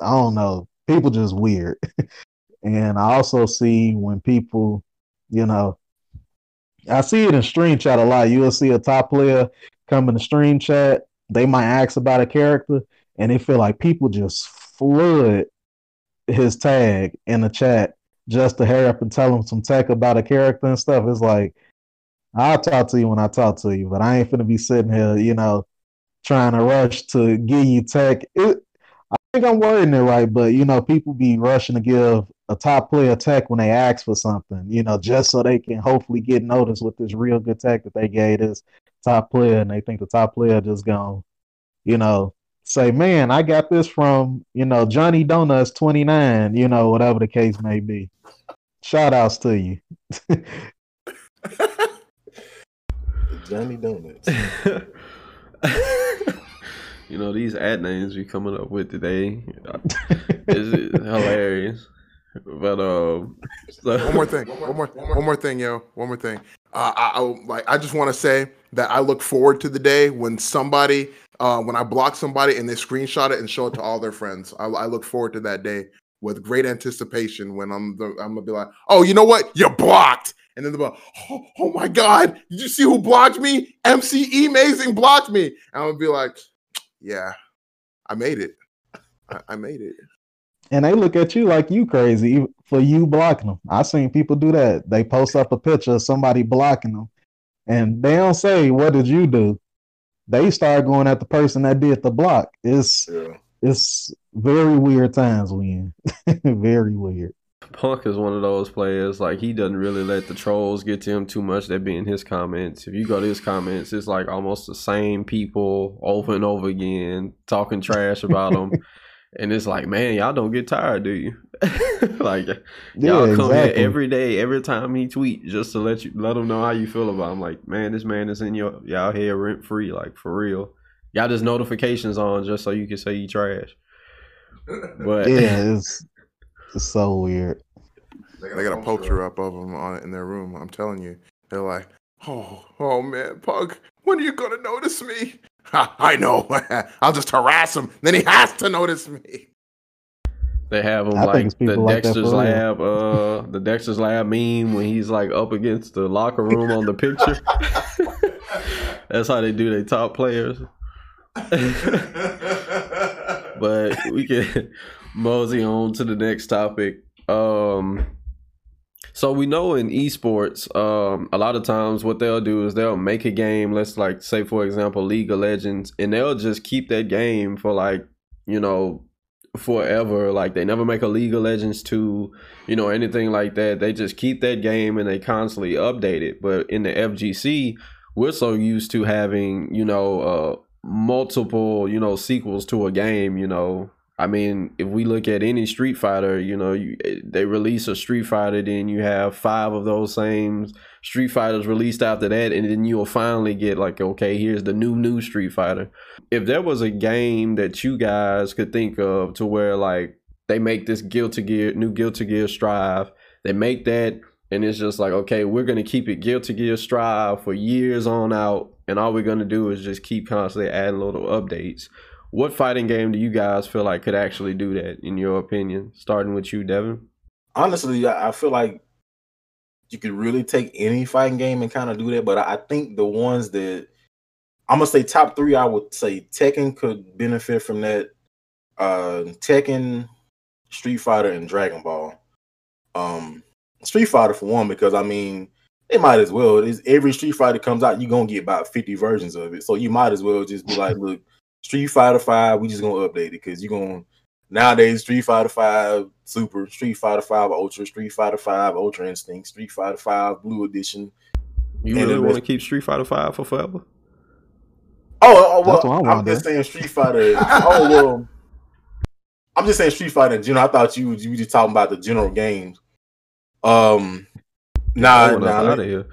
I don't know, people just weird, and I also see when people, you know, I see it in stream chat a lot. You'll see a top player come in the stream chat, they might ask about a character, and they feel like people just flood his tag in the chat just to hurry up and tell him some tech about a character and stuff. It's like, I'll talk to you when I talk to you, but I ain't finna be sitting here, you know, trying to rush to give you tech. It, I think I'm wording it right, but you know, people be rushing to give a top player tech when they ask for something, you know, just so they can hopefully get noticed with this real good tech that they gave this top player, and they think the top player just gonna, you know, say, "Man, I got this from you know Johnny Donuts 29," you know, whatever the case may be. Shout outs to you. Johnny Donuts. you know these ad names we coming up with today is hilarious. But um, so- one more thing. One more. One more thing, yo. One more thing. Uh, I, I like. I just want to say that I look forward to the day when somebody, uh, when I block somebody and they screenshot it and show it to all their friends. I, I look forward to that day with great anticipation. When I'm, the, I'm gonna be like, oh, you know what? You're blocked. And then like, oh, oh my God, did you see who blocked me? MCE Amazing blocked me. And I'm gonna be like, yeah, I made it. I, I made it. And they look at you like you crazy for you blocking them. I've seen people do that. They post up a picture of somebody blocking them, and they don't say, "What did you do?" They start going at the person that did the block. It's Yeah. it's very weird times we in. very weird. Punk is one of those players like he doesn't really let the trolls get to him too much. They be in his comments. If you go to his comments, it's like almost the same people over and over again talking trash about him. And it's like, man, y'all don't get tired, do you? like, y'all come exactly. here every day, every time he tweet, just to let you let him know how you feel about him. Like, man, this man is in your y'all head rent free, like for real. Y'all his notifications on just so you can say you trash. But yeah, it's it's so weird. They got a poster up of him on in their room. I'm telling you, they're like, "Oh, oh man, Punk, when are you gonna notice me?" Ha, I know. I'll just harass him. Then he has to notice me. They have him I like the like Dexter's. Lab, uh, the Dexter's Lab meme when he's like up against the locker room on the picture. That's how they do their top players. but we can mosey on to the next topic. Um, so we know in esports, um, a lot of times what they'll do is they'll make a game. Let's like say for example, League of Legends, and they'll just keep that game for like you know forever. Like they never make a League of Legends 2, you know, anything like that. They just keep that game and they constantly update it. But in the FGC, we're so used to having, you know, uh multiple, you know, sequels to a game, you know, I mean, if we look at any Street Fighter, you know, you, eh, they release a Street Fighter, then you have five of those same Street Fighters released after that, and then you'll finally get like, okay, here's the new new Street Fighter. If there was a game that you guys could think of to where like they make this Guilty Gear, new Guilty Gear Strive, they make that, and it's just like, okay, we're gonna keep it Guilty Gear Strive for years on out, and all we're gonna do is just keep constantly adding little updates what fighting game do you guys feel like could actually do that, in your opinion? Starting with you, Devin. Honestly, I feel like you could really take any fighting game and kind of do that, but I think the ones that I'm gonna say top three, I would say Tekken could benefit from that. Uh, Tekken, Street Fighter, and Dragon Ball. Um, Street Fighter for one, because I mean, they might as well. It's, every Street Fighter comes out, you're gonna get about 50 versions of it, so you might as well just be like, look Street Fighter Five, we just gonna update it because you're gonna nowadays Street Fighter Five Super, Street Fighter Five Ultra, Street Fighter Five Ultra Instinct, Street Fighter Five Blue Edition. You really want to keep Street Fighter Five for forever? Oh, oh well, I'm just saying Street Fighter. oh well, I'm just saying Street Fighter in general. I thought you you were just talking about the general games. Um, nah, nah, out of here.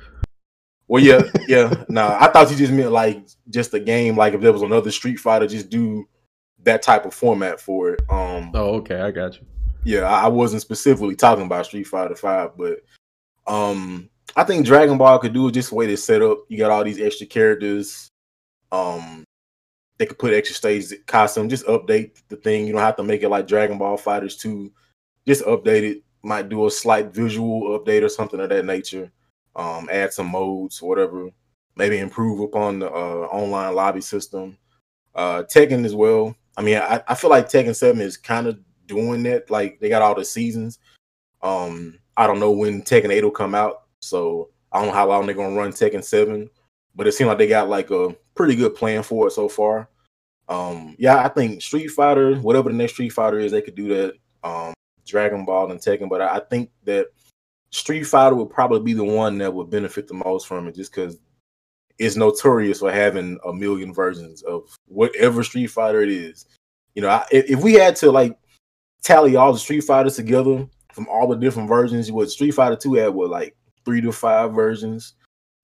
Well, yeah, yeah. nah, I thought you just meant like just a game. Like if there was another Street Fighter, just do that type of format for it. Um. Oh, okay, I got you. Yeah, I wasn't specifically talking about Street Fighter Five, but um, I think Dragon Ball could do it just the way they set up. You got all these extra characters. Um, they could put extra stage costume. Just update the thing. You don't have to make it like Dragon Ball FighterZ 2. Just update it. Might do a slight visual update or something of that nature um, add some modes, whatever. Maybe improve upon the uh, online lobby system. Uh, Tekken as well. I mean, I, I feel like Tekken Seven is kind of doing that. Like they got all the seasons. Um, I don't know when Tekken Eight will come out, so I don't know how long they're gonna run Tekken Seven. But it seems like they got like a pretty good plan for it so far. Um, yeah, I think Street Fighter, whatever the next Street Fighter is, they could do that. Um, Dragon Ball and Tekken, but I, I think that Street Fighter would probably be the one that would benefit the most from it, just because it's notorious for having a million versions of whatever Street Fighter it is. You know, I, if we had to like tally all the Street Fighters together from all the different versions, what Street Fighter Two had what like three to five versions.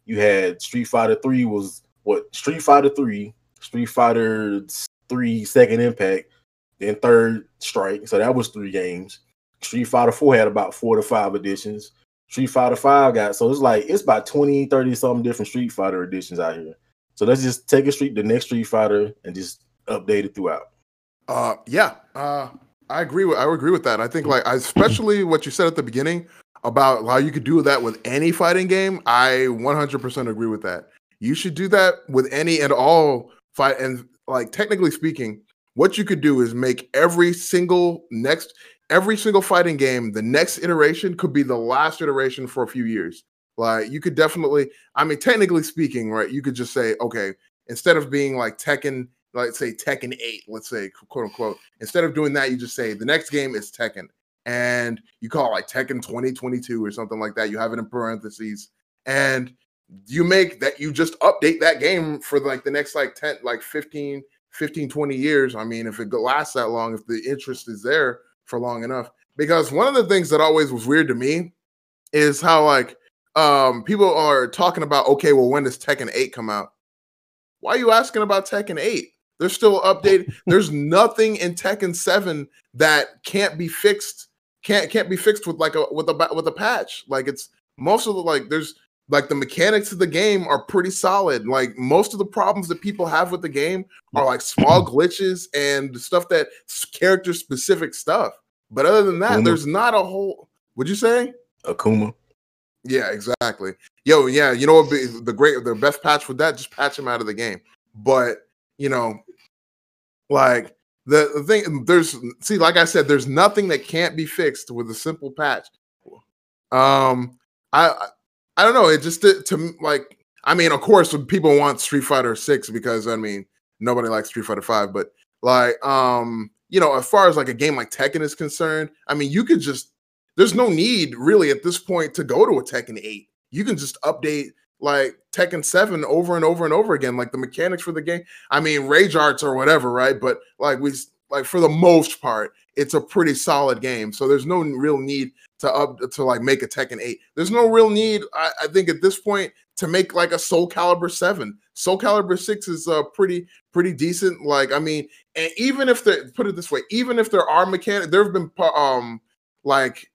You had Street Fighter Three was what Street Fighter Three, Street Fighter Three Second Impact, then Third Strike. So that was three games. Street Fighter 4 had about four to five editions. Street Fighter 5 got so it's like it's about 20, 30 something different Street Fighter editions out here. So let's just take a street the next Street Fighter and just update it throughout. Uh yeah. Uh I agree with I agree with that. I think like especially what you said at the beginning about how you could do that with any fighting game. I 100% agree with that. You should do that with any and all fight and like technically speaking, what you could do is make every single next every single fighting game, the next iteration could be the last iteration for a few years. Like you could definitely, I mean, technically speaking, right? You could just say, okay, instead of being like Tekken, like say Tekken 8, let's say, quote unquote, instead of doing that, you just say the next game is Tekken. And you call it like Tekken 2022 or something like that. You have it in parentheses. And you make that you just update that game for like the next like 10, like 15, 15, 20 years. I mean, if it lasts that long, if the interest is there, for long enough. Because one of the things that always was weird to me is how like um people are talking about okay, well, when does Tekken 8 come out? Why are you asking about Tekken 8? They're still updated. There's nothing in Tekken 7 that can't be fixed. Can't can't be fixed with like a with a with a patch. Like it's most of the like there's like the mechanics of the game are pretty solid. Like most of the problems that people have with the game are like small glitches and stuff that character specific stuff. But other than that, Akuma. there's not a whole. Would you say Akuma? Yeah, exactly. Yo, yeah, you know what? The great, the best patch for that, just patch him out of the game. But you know, like the, the thing, there's see, like I said, there's nothing that can't be fixed with a simple patch. Um, I I don't know. It just to, to like. I mean, of course, people want Street Fighter Six because I mean nobody likes Street Fighter Five, but like, um, you know, as far as like a game like Tekken is concerned, I mean, you could just there's no need really at this point to go to a Tekken 8. You can just update like Tekken 7 over and over and over again, like the mechanics for the game. I mean, rage arts or whatever, right? But like we like for the most part, it's a pretty solid game. So there's no real need to up to like make a Tekken 8. There's no real need, I, I think, at this point to make like a Soul Calibur 7. Soul Calibur 6 is uh pretty pretty decent. Like, I mean, and even if they put it this way, even if there are mechanics, there have been um like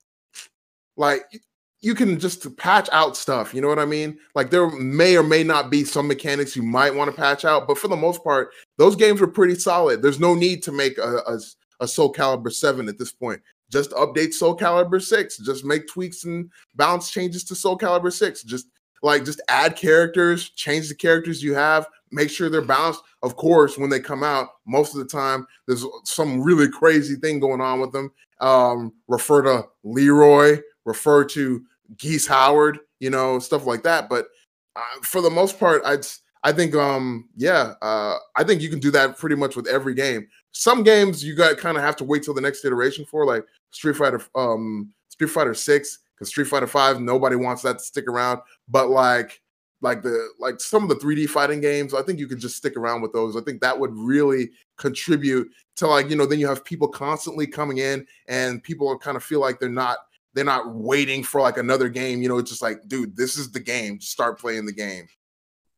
like you can just patch out stuff. You know what I mean? Like there may or may not be some mechanics you might want to patch out, but for the most part, those games were pretty solid. There's no need to make a, a, a Soul Calibur 7 at this point. Just update Soul Calibur 6. Just make tweaks and balance changes to Soul Calibur 6. Just like just add characters, change the characters you have, make sure they're balanced. Of course, when they come out, most of the time there's some really crazy thing going on with them. Um, refer to Leroy, refer to Geese Howard, you know, stuff like that. But uh, for the most part, I'd I think um yeah, uh I think you can do that pretty much with every game. Some games you got kind of have to wait till the next iteration for like Street Fighter um Street Fighter 6 cuz Street Fighter 5 nobody wants that to stick around, but like like the like some of the 3D fighting games, I think you could just stick around with those. I think that would really contribute to like, you know, then you have people constantly coming in and people kind of feel like they're not they're not waiting for like another game. You know, it's just like, dude, this is the game. Start playing the game.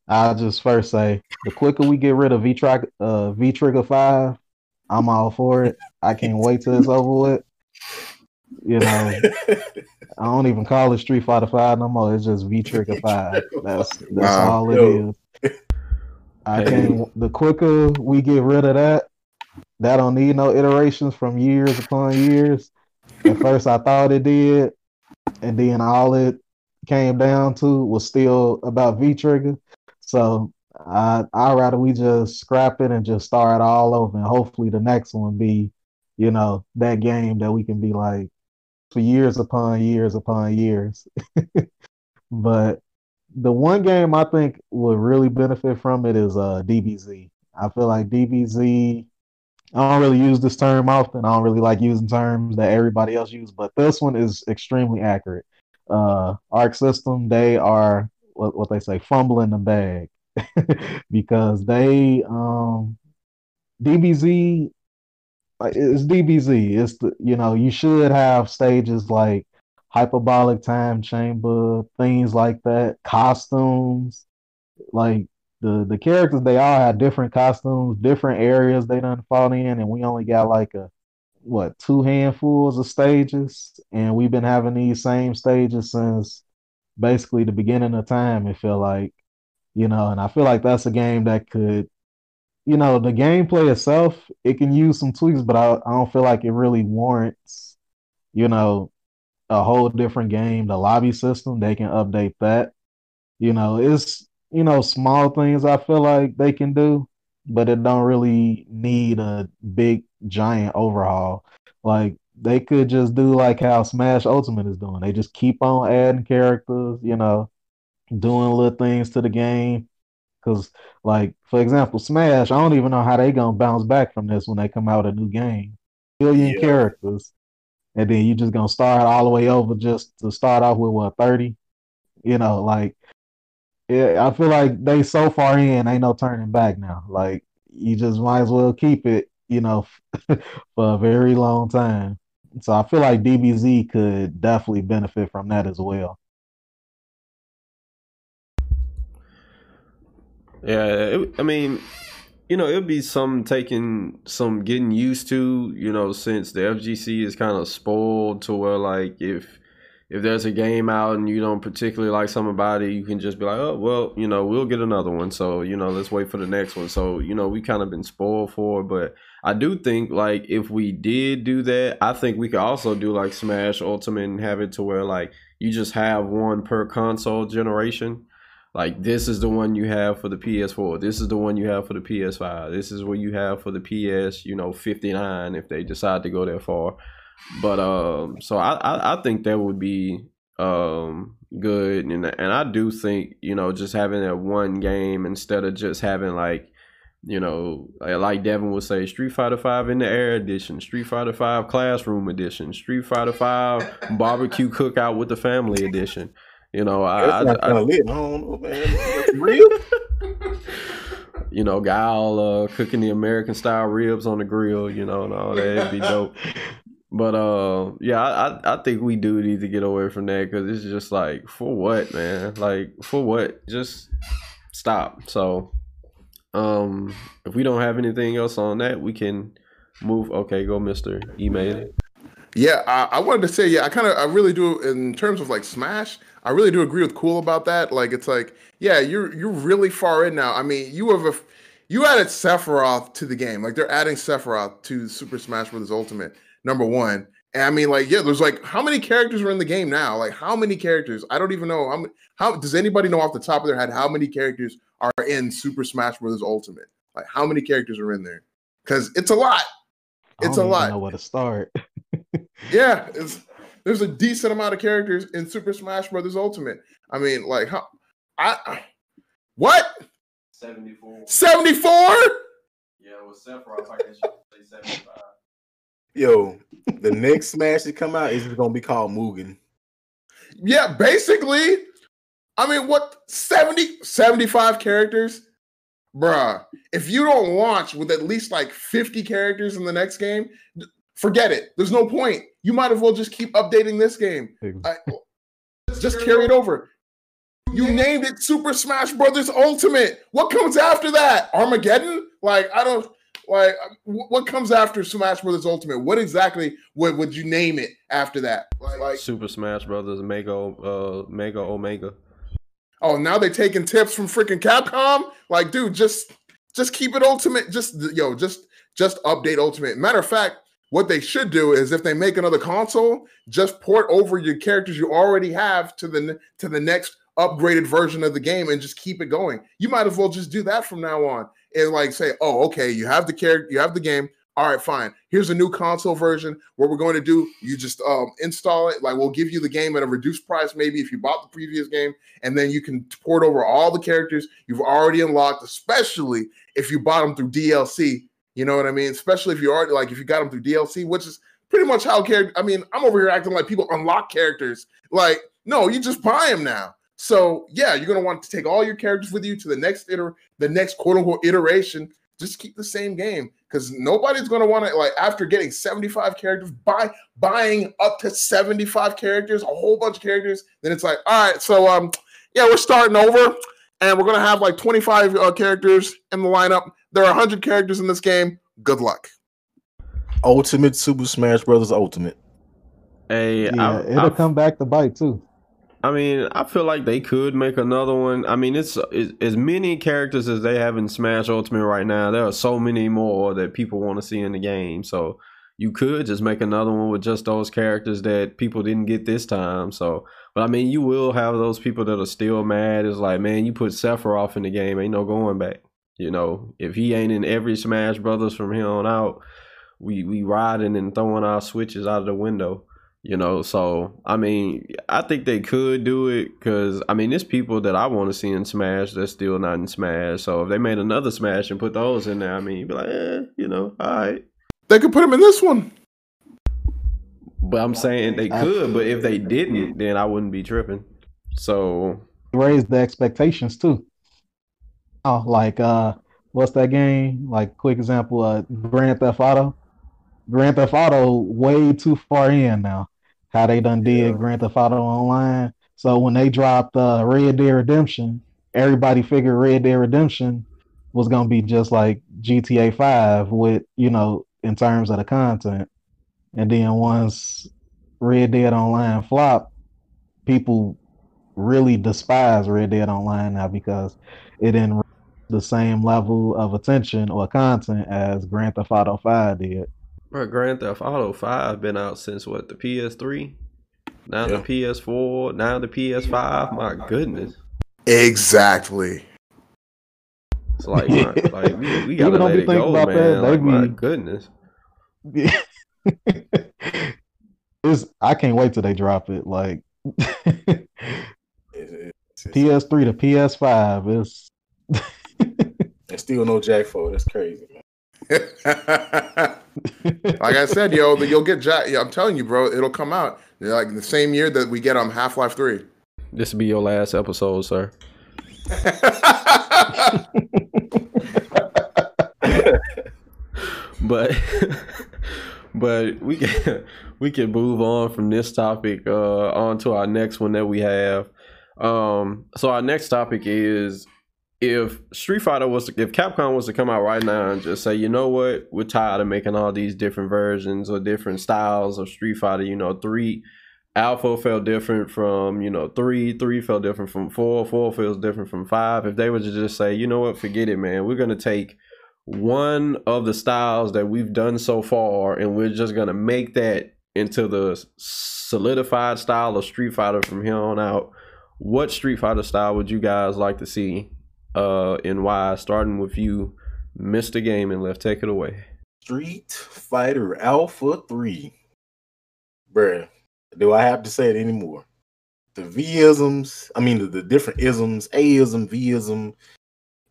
I'll just first say the quicker we get rid of V uh, V Trigger Five, I'm all for it. I can't wait till it's over with. You know, I don't even call it Street Fighter Five no more. It's just V Trigger Five. That's that's wow. all it Yo. is. I can the quicker we get rid of that, that don't need no iterations from years upon years. At first, I thought it did, and then all it came down to was still about V Trigger. So I I rather we just scrap it and just start all over, and hopefully the next one be, you know, that game that we can be like for years upon years upon years. but the one game I think would really benefit from it is uh DBZ. I feel like DBZ I don't really use this term often. I don't really like using terms that everybody else uses, but this one is extremely accurate. Uh, Arc System, they are what, what they say, fumbling the bag because they um, DBZ it's DBZ. It's the you know you should have stages like hyperbolic time chamber, things like that, costumes, like the the characters they all had different costumes, different areas they done fought in, and we only got like a what two handfuls of stages, and we've been having these same stages since basically the beginning of time. It feel like, you know, and I feel like that's a game that could, you know, the gameplay itself it can use some tweaks, but I, I don't feel like it really warrants, you know, a whole different game. The lobby system they can update that. You know, it's you know, small things I feel like they can do, but it don't really need a big giant overhaul. Like they could just do like how Smash Ultimate is doing. They just keep on adding characters, you know, doing little things to the game. Cause like for example, Smash, I don't even know how they gonna bounce back from this when they come out a new game. Billion yeah. characters. And then you just gonna start all the way over just to start off with what, 30? You know, like yeah, I feel like they so far in, ain't no turning back now. Like you just might as well keep it, you know, for a very long time. So I feel like DBZ could definitely benefit from that as well. Yeah, it, I mean, you know, it'd be some taking some getting used to, you know, since the FGC is kind of spoiled to where like if if there's a game out and you don't particularly like something about it, you can just be like, oh, well, you know, we'll get another one. So, you know, let's wait for the next one. So, you know, we kind of been spoiled for, it, but I do think like if we did do that, I think we could also do like Smash Ultimate and have it to where like you just have one per console generation. Like this is the one you have for the PS4. This is the one you have for the PS5. This is what you have for the PS, you know, 59 if they decide to go that far. But um, so I, I, I think that would be um good, and and I do think you know just having that one game instead of just having like You know, like Devin would say, Street Fighter Five in the Air Edition, Street Fighter Five Classroom Edition, Street Fighter Five Barbecue Cookout with the Family Edition. You know, I, I, I, I, lit. I don't know, man. Real? you know, guy all uh, cooking the American style ribs on the grill, you know, and all that. It'd be dope. But uh, yeah, I, I think we do need to get away from that because it's just like for what, man? Like for what? Just stop. So, um, if we don't have anything else on that, we can move. Okay, go, Mister Email. Yeah, I, I wanted to say, yeah, I kind of, I really do in terms of like Smash. I really do agree with Cool about that. Like, it's like, yeah, you're you're really far in now. I mean, you have a, you added Sephiroth to the game. Like, they're adding Sephiroth to Super Smash Bros. Ultimate number one. And I mean, like, yeah, there's like how many characters are in the game now? Like, how many characters? I don't even know. How, how does anybody know off the top of their head how many characters are in Super Smash Bros. Ultimate? Like, how many characters are in there? Because it's a lot. It's a lot. Know where to start? yeah, it's there's a decent amount of characters in Super Smash Brothers Ultimate. I mean, like, how? I what? Seventy four. Seventy four. Yeah, with Sephiroth, I guess you could say seventy five. Yo, the next Smash that come out is gonna be called Mugen. Yeah, basically. I mean, what 70, 75 characters? Bruh, if you don't launch with at least like 50 characters in the next game, forget it. There's no point. You might as well just keep updating this game. I, just carry it over. You named it Super Smash Brothers Ultimate. What comes after that? Armageddon? Like, I don't like what comes after Smash Brothers Ultimate? What exactly would, would you name it after that? Like Super Smash Brothers Mega uh Mega Omega. Oh, now they're taking tips from freaking Capcom? Like, dude, just just keep it ultimate. Just yo, just just update ultimate. Matter of fact, what they should do is if they make another console, just port over your characters you already have to the to the next upgraded version of the game and just keep it going. You might as well just do that from now on and like say, oh, okay, you have the character, you have the game. All right, fine. Here's a new console version. What we're going to do, you just um, install it. Like we'll give you the game at a reduced price, maybe if you bought the previous game, and then you can port over all the characters you've already unlocked, especially if you bought them through DLC. You know what I mean? Especially if you already like if you got them through DLC, which is pretty much how character. I mean, I'm over here acting like people unlock characters. Like, no, you just buy them now. So yeah, you're gonna want to take all your characters with you to the next iter, the next quote unquote iteration. Just keep the same game because nobody's gonna want to like after getting 75 characters, buy buying up to 75 characters, a whole bunch of characters. Then it's like, all right, so um, yeah, we're starting over, and we're gonna have like 25 uh, characters in the lineup. There are 100 characters in this game. Good luck. Ultimate Super Smash Brothers Ultimate. Hey, yeah, I, it'll I, come back to bite too. I mean, I feel like they could make another one. I mean, it's, it's, as many characters as they have in Smash Ultimate right now. There are so many more that people want to see in the game. So you could just make another one with just those characters that people didn't get this time. So, but I mean, you will have those people that are still mad. It's like, man, you put Sephiroth in the game, ain't no going back. You know, if he ain't in every Smash Brothers from here on out, we we riding and throwing our switches out of the window. You know, so I mean, I think they could do it because I mean, there's people that I want to see in Smash that's still not in Smash. So if they made another Smash and put those in there, I mean, be like, eh, you know, all right. They could put them in this one. But I'm saying they could, but if they didn't, then I wouldn't be tripping. So raise the expectations too. Oh, like uh, what's that game? Like quick example, uh, Grand Theft Auto. Grand Theft Auto way too far in now. How they done did yeah. Grand Theft Auto Online. So when they dropped uh, Red Dead Redemption, everybody figured Red Dead Redemption was gonna be just like GTA Five with you know in terms of the content. And then once Red Dead Online flopped, people really despise Red Dead Online now because it didn't the same level of attention or content as Grand Theft Auto 5 did. Bro, Grand Theft Auto 5 been out since what, the PS3? Now yeah. the PS4, now the PS5. My goodness. Exactly. It's like, my, like we, we gotta let it go, man. That, like, be... my goodness. it's, I can't wait till they drop it. Like PS3 to PS5 is still no Jack Four. That's crazy, man. like I said, yo, but you'll get Jack. Yeah, I'm telling you, bro, it'll come out like the same year that we get on um, Half Life Three. This will be your last episode, sir. but but we can we can move on from this topic uh on to our next one that we have. Um so our next topic is if Street Fighter was to, if Capcom was to come out right now and just say, you know what, we're tired of making all these different versions or different styles of Street Fighter, you know, three Alpha felt different from, you know, three, three felt different from four, four feels different from five. If they were to just say, you know what, forget it, man, we're gonna take one of the styles that we've done so far, and we're just gonna make that into the solidified style of Street Fighter from here on out. What Street Fighter style would you guys like to see, uh, and why? Starting with you, Mr. Game, and Let's take it away. Street Fighter Alpha Three, bruh. Do I have to say it anymore? The V isms, I mean the, the different isms, A ism, V ism,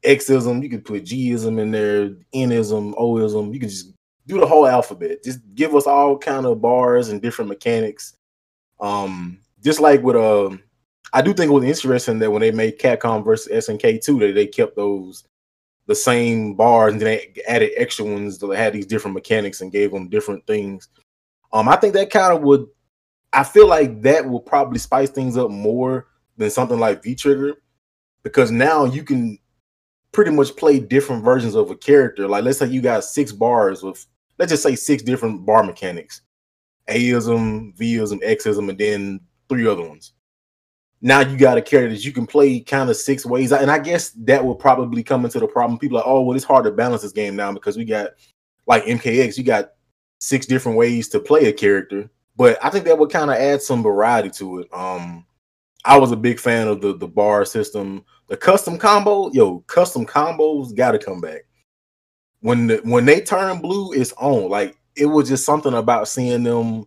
Xism, you could put Gism in there, Nism, Oism. You can just do the whole alphabet. Just give us all kind of bars and different mechanics. Um, just like with uh, I do think it was interesting that when they made Capcom versus SNK two, that they kept those the same bars and then they added extra ones that had these different mechanics and gave them different things. Um, I think that kind of would. I feel like that will probably spice things up more than something like V Trigger, because now you can pretty much play different versions of a character. Like let's say you got six bars with let's just say six different bar mechanics. Aism, Vism, Xism, and then three other ones. Now you got a character that you can play kind of six ways. And I guess that will probably come into the problem. People are like, oh, well, it's hard to balance this game now because we got like MKX, you got six different ways to play a character. But I think that would kind of add some variety to it. Um, I was a big fan of the the bar system. The custom combo, yo, custom combos got to come back. When the, when they turn blue, it's on. Like it was just something about seeing them,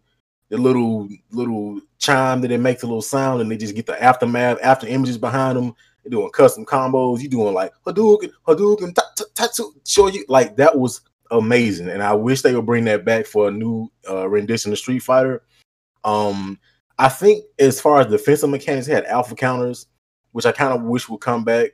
the little little chime that it makes a little sound, and they just get the aftermath, after images behind them. They're doing custom combos. You doing like Hadouken, Hadouken, Tatsu, Shoryu like that was amazing. And I wish they would bring that back for a new uh, rendition of Street Fighter. Um, I think as far as defensive mechanics, had alpha counters, which I kind of wish would come back.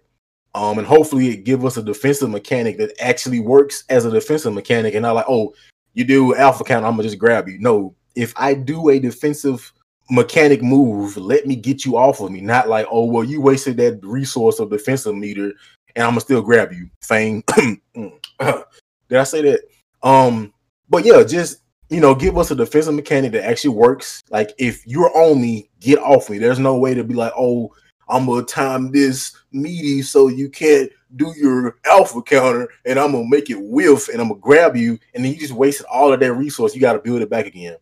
Um, and hopefully it give us a defensive mechanic that actually works as a defensive mechanic and not like, oh, you do alpha count, I'm gonna just grab you. No, if I do a defensive mechanic move, let me get you off of me. Not like, oh, well, you wasted that resource of defensive meter and I'm gonna still grab you. Fang. Did I say that? Um, but yeah, just you know, give us a defensive mechanic that actually works. Like if you're on me, get off me. There's no way to be like, oh, I'm gonna time this meaty so you can't do your alpha counter, and I'm gonna make it whiff, and I'm gonna grab you, and then you just wasted all of that resource. You got to build it back again.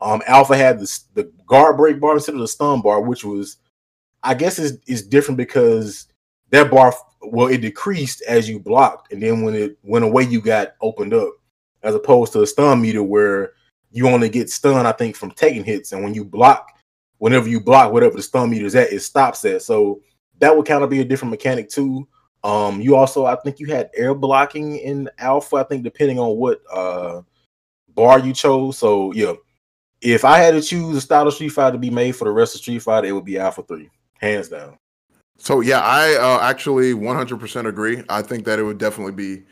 Um, Alpha had this the guard break bar instead of the stun bar, which was, I guess, is is different because that bar well it decreased as you blocked, and then when it went away, you got opened up as opposed to a stun meter where you only get stunned, I think, from taking hits. And when you block, whenever you block whatever the stun meter is at, it stops at. So that would kind of be a different mechanic too. Um, you also, I think you had air blocking in alpha, I think, depending on what uh bar you chose. So yeah, if I had to choose a style of Street Fighter to be made for the rest of Street Fighter, it would be Alpha 3, hands down. So yeah, I uh, actually 100% agree. I think that it would definitely be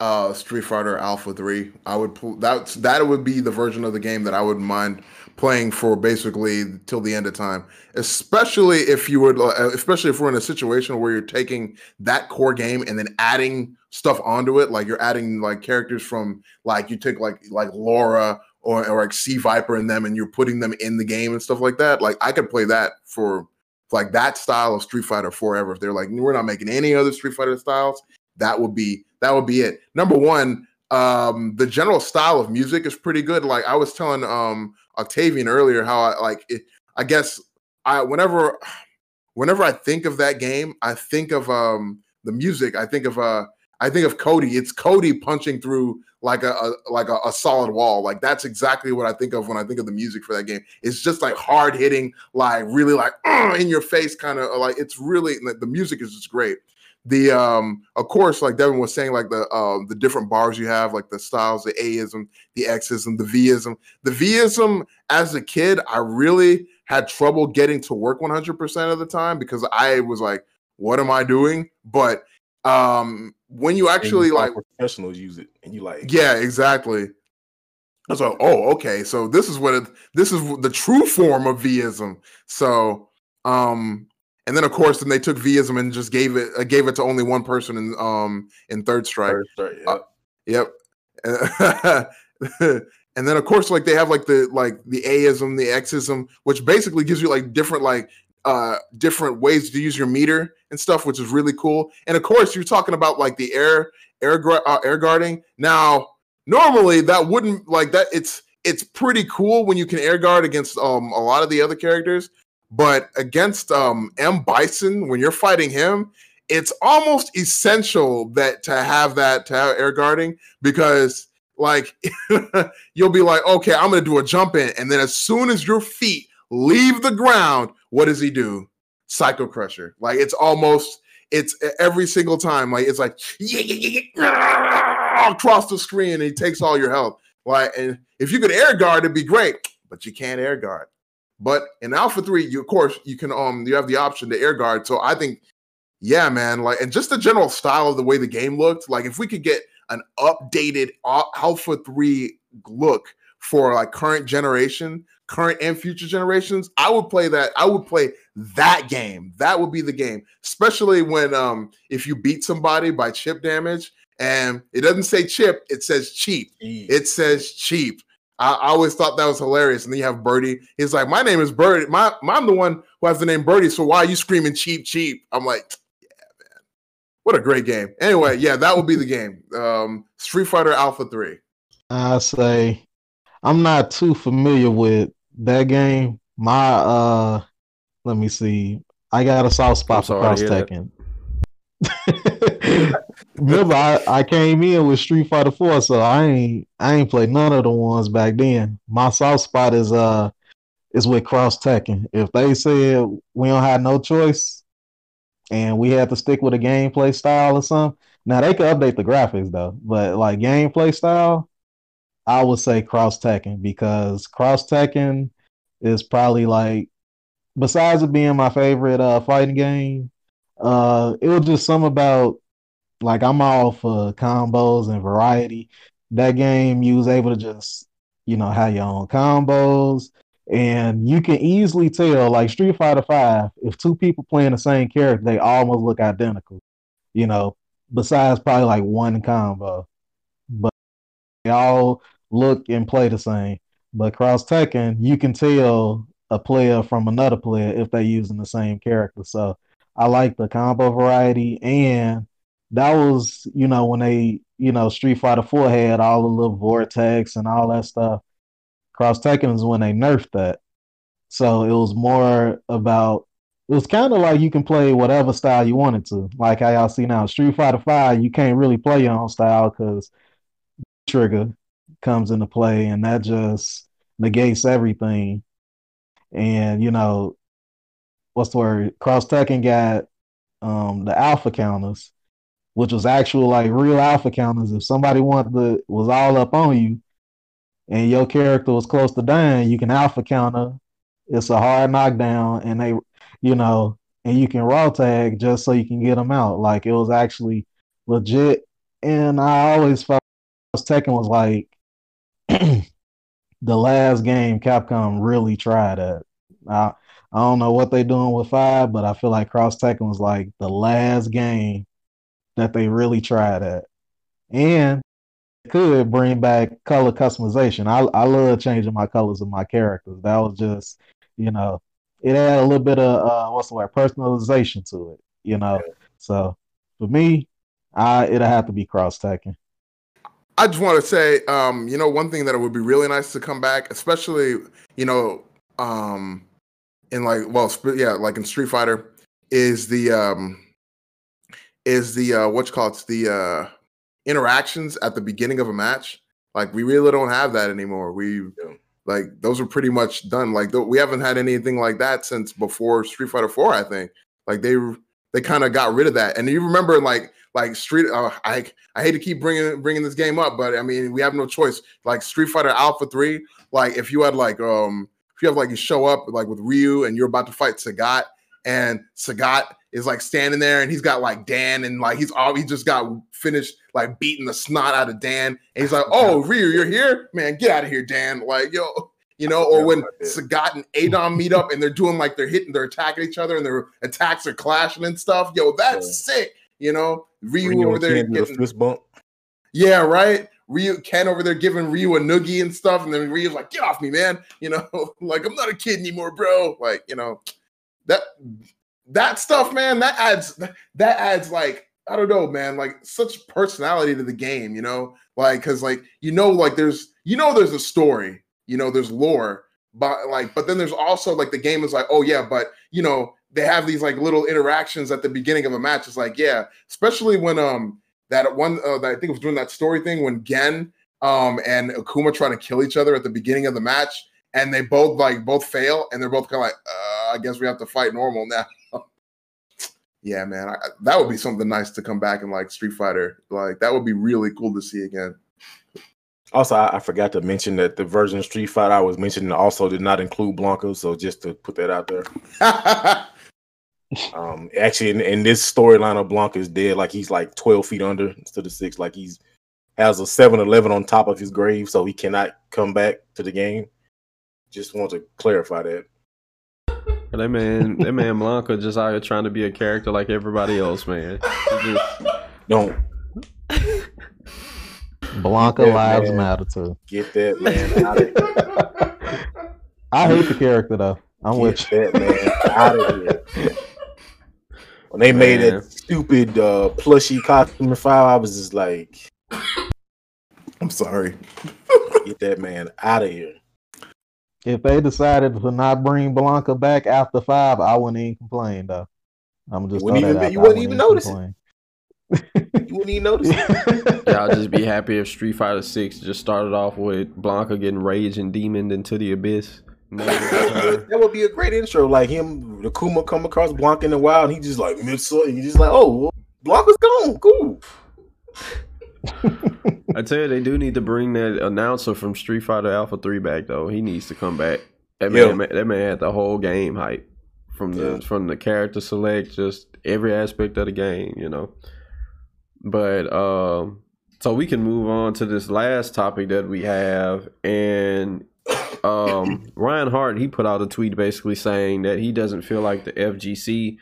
uh Street Fighter Alpha 3. I would pull that's that would be the version of the game that I would mind playing for basically till the end of time. Especially if you would uh, especially if we're in a situation where you're taking that core game and then adding stuff onto it like you're adding like characters from like you take like like Laura or, or like C. Viper in them and you're putting them in the game and stuff like that. Like I could play that for like that style of Street Fighter forever. If they're like, we're not making any other Street Fighter styles, that would be that would be it. Number one, um, the general style of music is pretty good. Like I was telling um Octavian earlier, how I like it, I guess I whenever whenever I think of that game, I think of um the music. I think of uh I think of Cody. It's Cody punching through like a, a like a, a, solid wall. Like that's exactly what I think of when I think of the music for that game. It's just like hard hitting, like really like in your face kind of like it's really the music is just great. The um of course like devin was saying like the uh the different bars you have like the styles the aism the xism the vism the vism as a kid i really had trouble getting to work 100% of the time because i was like what am i doing but um when you actually you like professionals use it and you like yeah exactly I was like, oh, okay. So this is what it, this is the true form of vism. So, um, and then of course, then they took vism and just gave it uh, gave it to only one person in um in third strike. Third strike, yeah. Uh, yep. and then of course, like they have like the like the aism, the xism, which basically gives you like different like uh different ways to use your meter and stuff, which is really cool. And of course, you're talking about like the air air uh, air guarding now normally that wouldn't like that it's it's pretty cool when you can air guard against um a lot of the other characters but against um m bison when you're fighting him it's almost essential that to have that to have air guarding because like you'll be like okay i'm gonna do a jump in and then as soon as your feet leave the ground what does he do psycho crusher like it's almost it's every single time like it's like yeah, yeah, yeah, across the screen and he takes all your health. Like, and if you could air guard, it'd be great, but you can't air guard. But in Alpha 3, you of course you can um you have the option to air guard. So I think, yeah, man, like and just the general style of the way the game looked, like if we could get an updated Alpha 3 look for like current generation, current and future generations, I would play that. I would play that game. That would be the game, especially when um if you beat somebody by chip damage and it doesn't say chip, it says cheap. It says cheap. I, I, always thought that was hilarious. And then you have Birdie. He's like, My name is Birdie. My, I'm the one who has the name Birdie. So why are you screaming cheap, cheap? I'm like, Yeah, man. What a great game. Anyway, yeah, that would be the game. Um, Street Fighter Alpha 3. I say I'm not too familiar with that game. My uh let me see. I got a soft spot for Cross Tekken. Remember, I, I came in with Street Fighter Four, so I ain't I ain't played none of the ones back then. My soft spot is uh is with Cross Tekken. If they said we don't have no choice and we have to stick with a gameplay style or something, now they could update the graphics though, but like gameplay style, I would say Cross Tekken because Cross Tekken is probably like besides it being my favorite uh fighting game, uh it was just some about like I'm all for combos and variety. That game, you was able to just, you know, have your own combos, and you can easily tell, like Street Fighter Five, if two people playing the same character, they almost look identical. You know, besides probably like one combo, but they all look and play the same. But Cross Tekken, you can tell a player from another player if they're using the same character. So I like the combo variety and that was, you know, when they, you know, Street Fighter 4 had all the little vortex and all that stuff. Cross Tekken is when they nerfed that. So it was more about it was kind of like you can play whatever style you wanted to. Like how y'all see now, Street Fighter 5, you can't really play your own style because trigger comes into play and that just negates everything. And you know, what's the word? Cross Tekken got um the alpha counters which was actual like real alpha counters. If somebody wanted to was all up on you, and your character was close to dying, you can alpha counter. It's a hard knockdown, and they, you know, and you can raw tag just so you can get them out. Like it was actually legit, and I always felt Tekken was like the last game Capcom really tried at. I, I don't know what they're doing with five, but I feel like Cross Tekken was like the last game that they really tried at. And could bring back color customization. I I love changing my colors of my characters. That was just, you know, it had a little bit of uh, what's the word, personalization to it, you know. So for me, I it'll have to be Cross Tekken. I just want to say, um, you know, one thing that it would be really nice to come back, especially, you know, um, in like, well, yeah, like in Street Fighter, is the um, is the uh what you call it the uh interactions at the beginning of a match. Like we really don't have that anymore. We yeah. like those are pretty much done. Like th- we haven't had anything like that since before Street Fighter 4, I think. Like they they kind of got rid of that. And you remember like like Street. Uh, I I hate to keep bringing bringing this game up, but I mean we have no choice. Like Street Fighter Alpha Three, like if you had like um if you have like you show up like with Ryu and you're about to fight Sagat, and Sagat is like standing there and he's got like Dan and like he's all he just got finished like beating the snot out of Dan, and he's like, "Oh Ryu, you're here, man, get out of here, Dan!" Like yo. You know, or when Sagat and Adon meet up and they're doing like they're hitting, they're attacking each other and their attacks are clashing and stuff. Yo, that's yeah. sick. You know, Ryu, Ryu over there getting fist bump. Yeah, right. Ryu Ken over there giving Ryu a noogie and stuff, and then Ryu's like, "Get off me, man!" You know, like I'm not a kid anymore, bro. Like you know, that that stuff, man. That adds that adds like I don't know, man. Like such personality to the game, you know, like because like you know, like there's you know there's a story, you know, there's lore, but like but then there's also like the game is like, oh yeah, but you know they have these like little interactions at the beginning of a match. It's like, yeah, especially when um that one uh, that I think it was doing that story thing when Gen um and Akuma trying to kill each other at the beginning of the match, and they both like both fail, and they're both kind of like, uh, I guess we have to fight normal now. yeah, man, I, that would be something nice to come back in like Street Fighter. Like that would be really cool to see again. Also, I, I, forgot to mention that the version of Street Fighter I was mentioning also did not include Blanka. So just to put that out there. um, actually, in, in this storyline of Blanka is dead. Like he's like twelve feet under instead of six. Like he's has a 7-Eleven on top of his grave, so he cannot come back to the game. Just want to clarify that. That man, that man Blanka just out here trying to be a character like everybody else, man. Just... Don't. Blanka lives man. matter too. Get that man out of here. I hate the character though. I'm Get with you. that man out of here. When they man. made that stupid uh, plushy costume in five, I was just like, I'm sorry. Get that man out of here. If they decided to not bring Blanka back after five, I wouldn't even complain though. I'm just you wouldn't even, you wouldn't even notice it. you wouldn't even notice. it. Y'all just be happy if Street Fighter Six just started off with Blanka getting rage and demoned into the abyss. that would be a great intro, like him, the Kuma come across Blanka in the wild, and he just like Mitsu, and he's just like, oh, Blanka's gone, cool. I tell you, they do need to bring that announcer from Street Fighter Alpha Three back though. He needs to come back. That man, that man had the whole game hype from the yeah. from the character select, just every aspect of the game, you know. But um, so we can move on to this last topic that we have, and um, Ryan Hart he put out a tweet basically saying that he doesn't feel like the FGC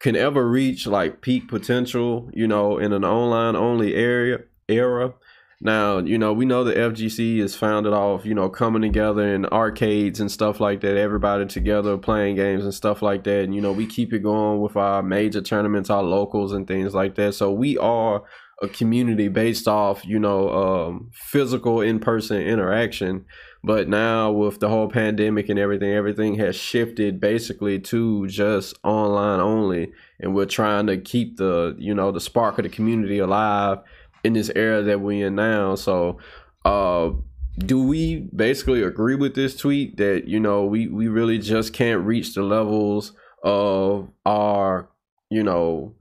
can ever reach like peak potential, you know, in an online only area era. Now, you know, we know the FGC is founded off, you know, coming together in arcades and stuff like that, everybody together playing games and stuff like that. And, you know, we keep it going with our major tournaments, our locals and things like that. So we are a community based off, you know, um, physical in person interaction. But now with the whole pandemic and everything, everything has shifted basically to just online only. And we're trying to keep the, you know, the spark of the community alive in this era that we're in now. So, uh, do we basically agree with this tweet that, you know, we, we really just can't reach the levels of our, you know,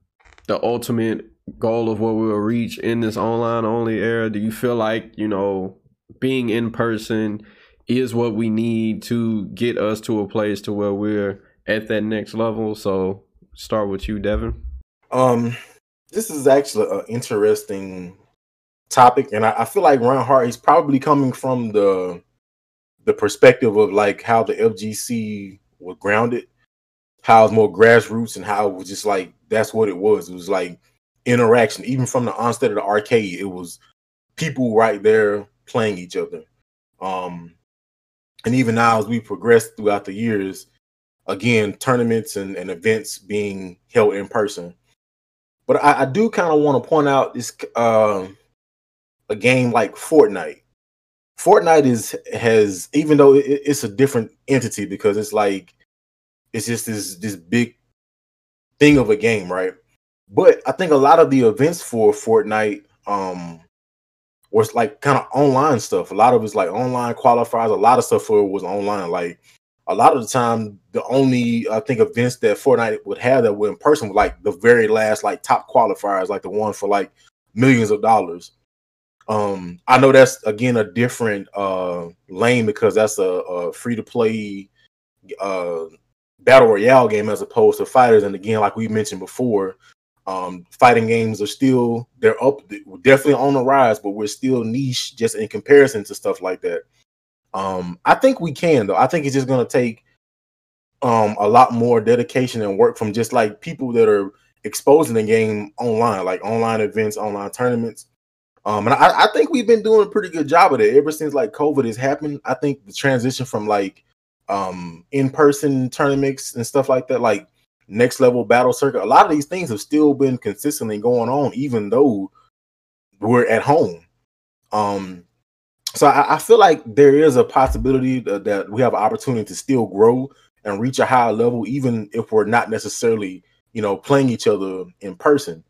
the ultimate goal of what we'll reach in this online only era? Do you feel like, you know, being in person is what we need to get us to a place to where we're at that next level. So start with you, Devin. Um, this is actually an interesting topic, and I, I feel like Ryan Hart is probably coming from the the perspective of like how the FGC was grounded, how it's more grassroots, and how it was just like that's what it was. It was like interaction, even from the onset of the arcade. It was people right there playing each other. Um, and even now as we progress throughout the years again tournaments and, and events being held in person but i, I do kind of want to point out this uh, a game like fortnite fortnite is has even though it, it's a different entity because it's like it's just this this big thing of a game right but i think a lot of the events for fortnite um was like kind of online stuff. A lot of it's like online qualifiers. A lot of stuff for it was online. Like a lot of the time the only I think events that Fortnite would have that were in person were like the very last like top qualifiers, like the one for like millions of dollars. Um, I know that's again a different uh lane because that's a, a free to play uh battle royale game as opposed to fighters. And again, like we mentioned before, um, fighting games are still they're up, definitely on the rise, but we're still niche just in comparison to stuff like that. Um, I think we can though. I think it's just gonna take um a lot more dedication and work from just like people that are exposing the game online, like online events, online tournaments. Um, and I, I think we've been doing a pretty good job of it ever since like COVID has happened. I think the transition from like um in-person tournaments and stuff like that, like next level battle circuit, a lot of these things have still been consistently going on, even though we're at home. Um, so I, I, feel like there is a possibility that, that, we have an opportunity to still grow and reach a higher level, even if we're not necessarily, you know, playing each other in person.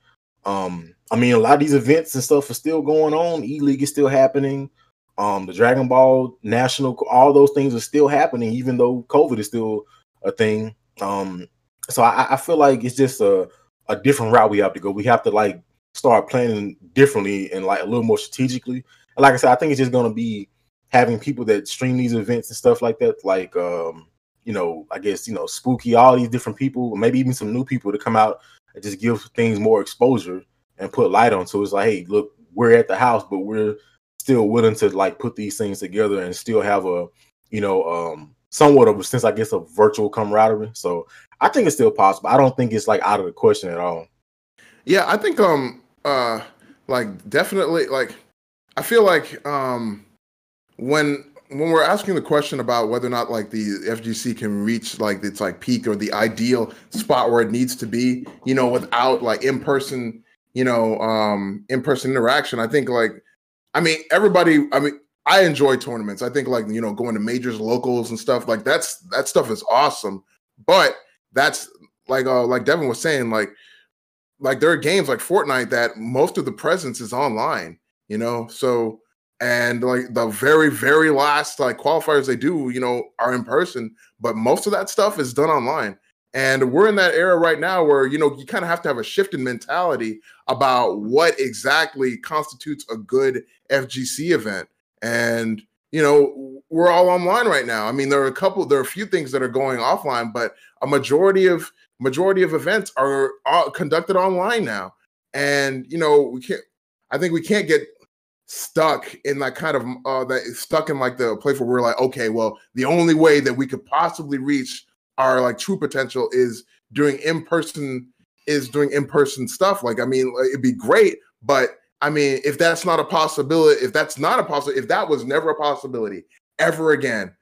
Um, I mean, a lot of these events and stuff are still going on. E League is still happening. Um, the Dragon Ball National, all those things are still happening, even though COVID is still a thing. Um, so I, I feel like it's just a, a different route we have to go. We have to like start planning differently and like a little more strategically like I said, I think it's just gonna be having people that stream these events and stuff like that, like um, you know, I guess you know, spooky, all these different people, maybe even some new people to come out and just give things more exposure and put light on. So it's like, hey, look, we're at the house, but we're still willing to like put these things together and still have a, you know, um, somewhat of a sense, I guess, of virtual camaraderie. So I think it's still possible. I don't think it's like out of the question at all. Yeah, I think um uh like definitely like I feel like um, when when we're asking the question about whether or not like the FGC can reach like its like peak or the ideal spot where it needs to be, you know, without like in person, you know, um, in person interaction, I think like, I mean, everybody, I mean, I enjoy tournaments. I think like you know going to majors, locals, and stuff like that's that stuff is awesome. But that's like uh like Devin was saying like like there are games like Fortnite that most of the presence is online you know. So and like the very very last like qualifiers they do, you know, are in person, but most of that stuff is done online. And we're in that era right now where you know you kind of have to have a shift in mentality about what exactly constitutes a good FGC event. And you know, we're all online right now. I mean, there are a couple, there are a few things that are going offline, but a majority of majority of events are, are conducted online now. And you know, we can't. I think we can't get stuck in that kind of uh that stuck in like the place where we're like okay well the only way that we could possibly reach our like true potential is doing in-person is doing in-person stuff. Like i mean it'd be great but i mean if that's not a possibility if that's not a possibility if that was never a possibility ever again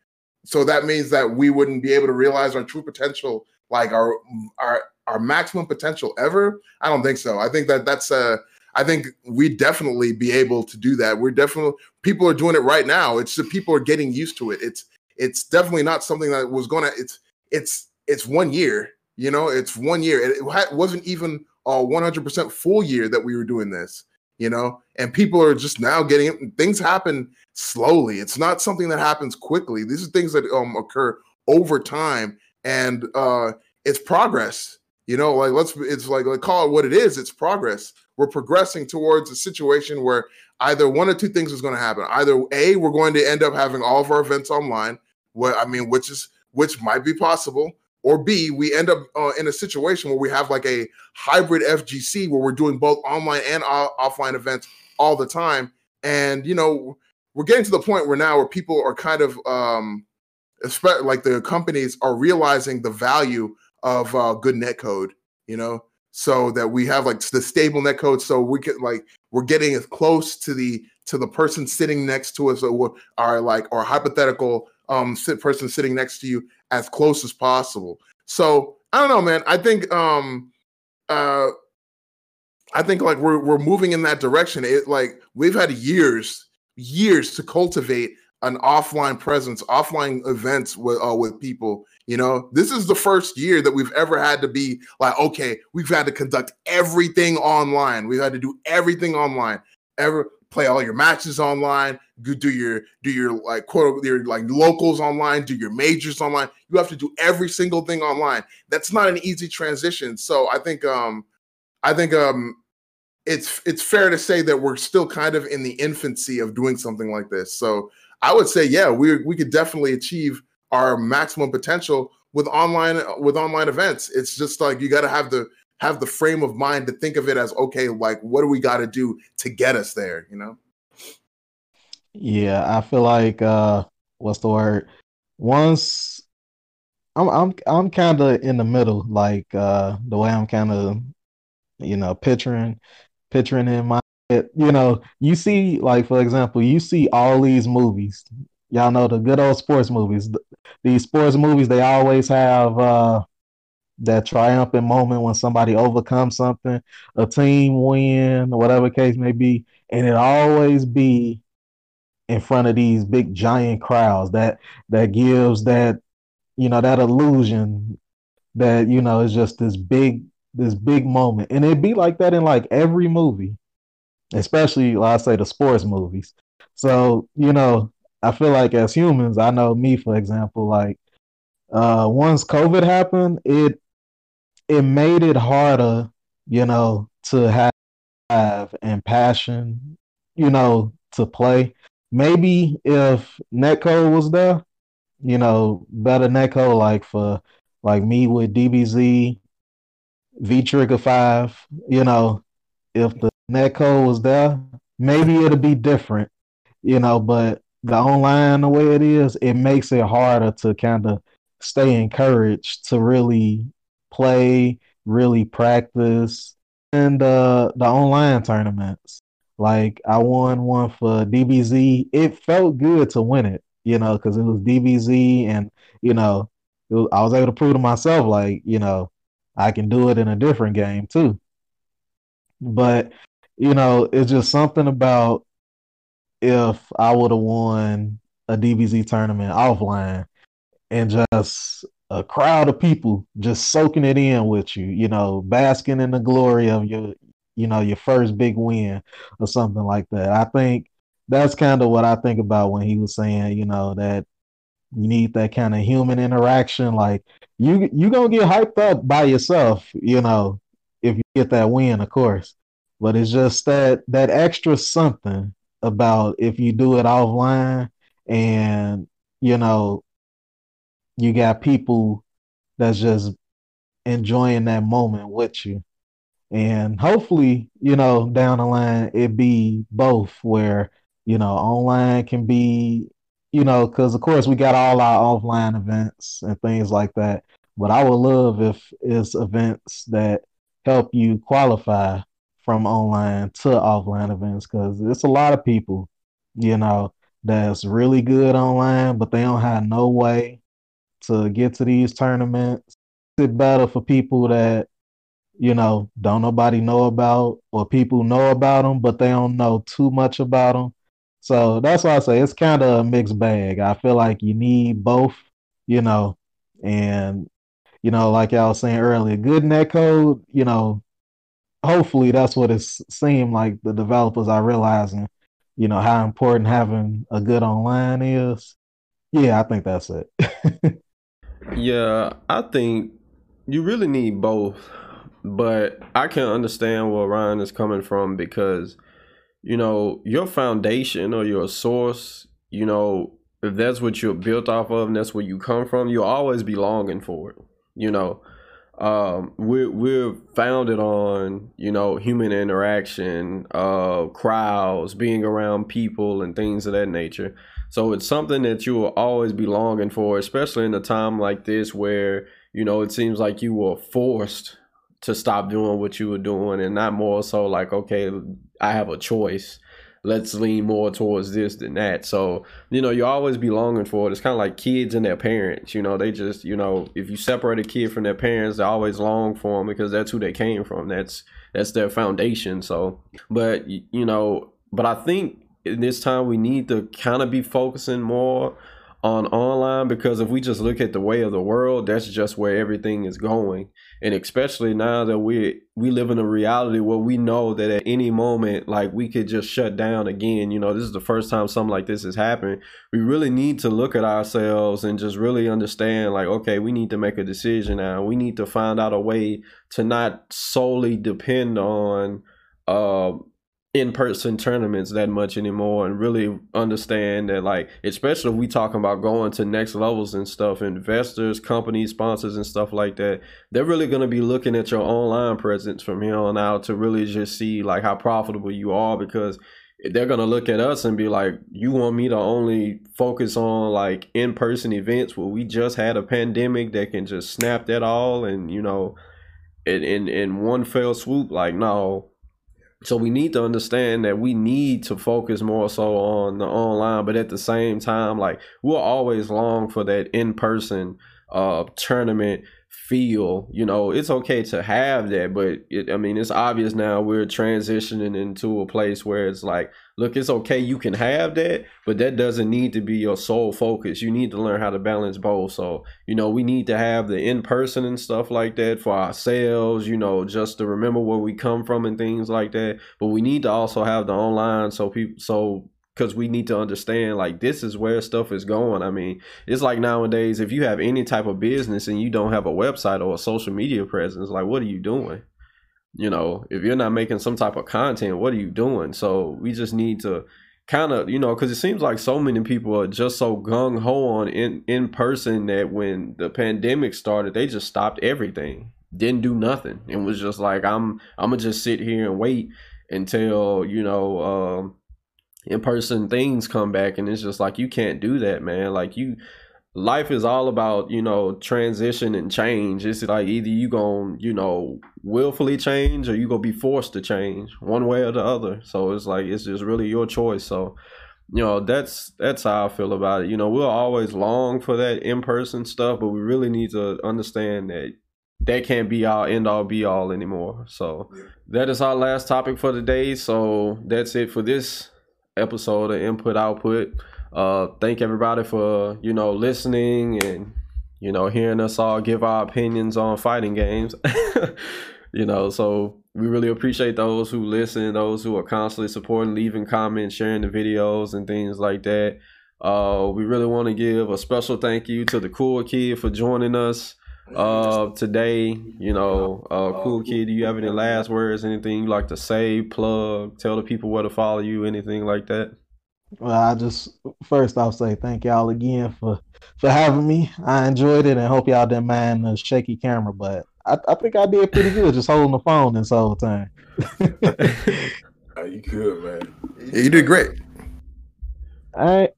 so that means that we wouldn't be able to realize our true potential like our our our maximum potential ever? I don't think so. I think that that's a I think we definitely be able to do that. We're definitely people are doing it right now. It's the people are getting used to it. It's it's definitely not something that was gonna. It's it's it's one year. You know, it's one year. It, it wasn't even a 100% full year that we were doing this. You know, and people are just now getting it. Things happen slowly. It's not something that happens quickly. These are things that um occur over time, and uh it's progress. You know, like let's it's like, like call it what it is. It's progress we're progressing towards a situation where either one or two things is going to happen. Either A, we're going to end up having all of our events online, what I mean, which is which might be possible, or B, we end up uh, in a situation where we have like a hybrid FGC where we're doing both online and offline events all the time. And you know, we're getting to the point where now where people are kind of um like the companies are realizing the value of uh, good net code, you know, so that we have like the stable net code so we can like we're getting as close to the to the person sitting next to us or our like our hypothetical um sit person sitting next to you as close as possible so i don't know man i think um uh i think like we're we're moving in that direction it like we've had years years to cultivate an offline presence, offline events with uh, with people. You know, this is the first year that we've ever had to be like, okay, we've had to conduct everything online. We've had to do everything online. Ever play all your matches online, do your do your like quote your like locals online, do your majors online. You have to do every single thing online. That's not an easy transition. So I think um I think um it's it's fair to say that we're still kind of in the infancy of doing something like this. So I would say yeah, we we could definitely achieve our maximum potential with online with online events. It's just like you got to have the have the frame of mind to think of it as okay, like what do we got to do to get us there, you know? Yeah, I feel like uh what's the word? Once I'm I'm I'm kind of in the middle like uh the way I'm kind of you know picturing picturing in my you know, you see like for example, you see all these movies. Y'all know the good old sports movies. These sports movies they always have uh that triumphant moment when somebody overcomes something, a team win, whatever case may be, and it always be in front of these big giant crowds that that gives that you know that illusion that you know is just this big this big moment and it'd be like that in like every movie especially like i say the sports movies so you know i feel like as humans i know me for example like uh once covid happened it it made it harder, you know, to have, have and passion, you know, to play. Maybe if netcode was there, you know, better netcode like for like me with DBZ, V Trigger Five, you know, if the netcode was there, maybe it'd be different, you know, but the online the way it is, it makes it harder to kind of stay encouraged to really play, really practice, and uh, the online tournaments. Like I won one for DBZ. It felt good to win it, you know, because it was DBZ, and you know, was, I was able to prove to myself, like, you know, I can do it in a different game too. But you know, it's just something about if I would have won a DBZ tournament offline and just a crowd of people just soaking it in with you, you know, basking in the glory of your, you know, your first big win or something like that. I think that's kind of what I think about when he was saying, you know, that you need that kind of human interaction. Like you, you gonna get hyped up by yourself, you know, if you get that win, of course. But it's just that that extra something about if you do it offline and you know you got people that's just enjoying that moment with you. And hopefully, you know, down the line, it be both where, you know, online can be, you know, because of course we got all our offline events and things like that. But I would love if it's events that help you qualify from online to offline events because it's a lot of people, you know, that's really good online, but they don't have no way to get to these tournaments. It's better for people that you know don't nobody know about, or people know about them but they don't know too much about them. So that's why I say it's kind of a mixed bag. I feel like you need both, you know, and you know, like I was saying earlier, good netcode, you know, hopefully that's what it seemed like the developers are realizing, you know, how important having a good online is. Yeah, I think that's it. Yeah, I think you really need both, but I can understand where Ryan is coming from because you know your foundation or your source, you know, if that's what you're built off of and that's where you come from, you'll always be longing for it. You know, um, we're we're founded on you know human interaction, uh, crowds, being around people, and things of that nature. So it's something that you will always be longing for, especially in a time like this where, you know, it seems like you were forced to stop doing what you were doing and not more so like, okay, I have a choice. Let's lean more towards this than that. So, you know, you always be longing for it. It's kind of like kids and their parents. You know, they just, you know, if you separate a kid from their parents, they always long for them because that's who they came from. That's that's their foundation. So, but you know, but I think in this time we need to kind of be focusing more on online because if we just look at the way of the world, that's just where everything is going. And especially now that we we live in a reality where we know that at any moment, like we could just shut down again. You know, this is the first time something like this has happened. We really need to look at ourselves and just really understand, like, okay, we need to make a decision now. We need to find out a way to not solely depend on uh, in-person tournaments that much anymore and really understand that like especially if we talking about going to next levels and stuff investors companies sponsors and stuff like that they're really going to be looking at your online presence from here on out to really just see like how profitable you are because they're going to look at us and be like you want me to only focus on like in-person events where we just had a pandemic that can just snap that all and you know in in, in one fell swoop? Like no so we need to understand that we need to focus more so on the online, but at the same time, like we'll always long for that in person uh tournament feel. You know, it's okay to have that, but it, I mean, it's obvious now we're transitioning into a place where it's like, look, it's okay, you can have that, but that doesn't need to be your sole focus. You need to learn how to balance both. So, you know, we need to have the in person and stuff like that for ourselves, you know, just to remember where we come from and things like that. But we need to also have the online so people, so because we need to understand like this is where stuff is going. I mean, it's like nowadays if you have any type of business and you don't have a website or a social media presence, like what are you doing? You know, if you're not making some type of content, what are you doing? So we just need to kind of, you know, because it seems like so many people are just so gung ho on in in person that when the pandemic started, they just stopped everything, didn't do nothing, and was just like, I'm I'm gonna just sit here and wait until you know. Um, in person things come back and it's just like you can't do that man like you life is all about you know transition and change. It's like either you gonna you know willfully change or you gonna be forced to change one way or the other. So it's like it's just really your choice. So you know that's that's how i feel about it. You know we'll always long for that in-person stuff but we really need to understand that that can't be our end all be all anymore. So that is our last topic for the day so that's it for this episode of Input Output. Uh, thank everybody for you know listening and you know hearing us all give our opinions on fighting games. you know, so we really appreciate those who listen, those who are constantly supporting, leaving comments, sharing the videos, and things like that. Uh, we really want to give a special thank you to the cool kid for joining us uh today you know uh cool kid do you have any last words anything you like to say plug tell the people where to follow you anything like that well i just first i'll say thank y'all again for for having me. I enjoyed it and hope y'all didn't mind the shaky camera but i, I think i did pretty good just holding the phone this whole time. Oh, you good man. Yeah, you did great. All right.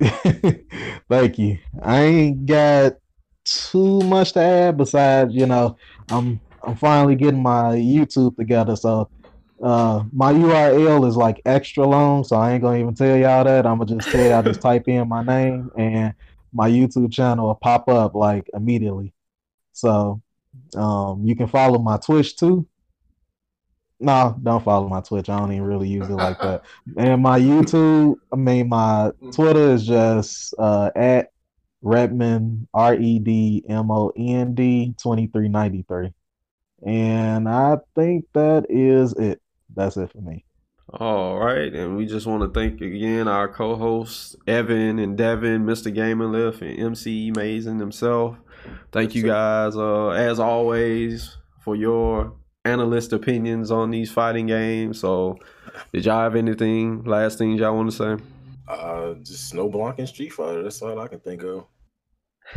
Thank you. I ain't got too much to add besides, you know, I'm I'm finally getting my YouTube together. So uh my URL is like extra long, so I ain't gonna even tell y'all that. I'm gonna just tell y'all just type in my name and my YouTube channel will pop up like immediately. So um you can follow my Twitch too. No, don't follow my Twitch. I don't even really use it like that. And my YouTube, I mean my Twitter is just uh at Redmond, R E D M O N D 2393. And I think that is it. That's it for me. All right. And we just want to thank again our co hosts, Evan and Devin, Mr. Gaming Lift, and MC Amazing himself. Thank you guys, uh, as always, for your analyst opinions on these fighting games. So, did y'all have anything, last things y'all want to say? Uh, just Snow Blanc and Street Fighter. That's all I can think of.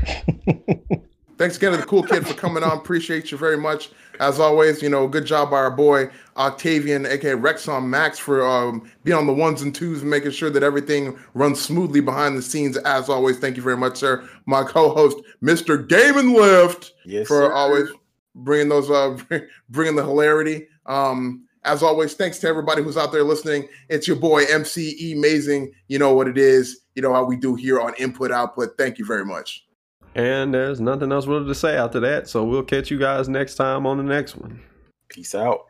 Thanks again to the cool kid for coming on. Appreciate you very much. As always, you know, good job by our boy Octavian, aka Rexon Max, for um, being on the ones and twos and making sure that everything runs smoothly behind the scenes. As always, thank you very much, sir. My co-host, Mr. Game and Lift, yes, for sir. always bringing those, uh, bringing the hilarity. Um, as always, thanks to everybody who's out there listening. It's your boy MCE Amazing. You know what it is. You know how we do here on Input Output. Thank you very much. And there's nothing else really to say after that. So we'll catch you guys next time on the next one. Peace out.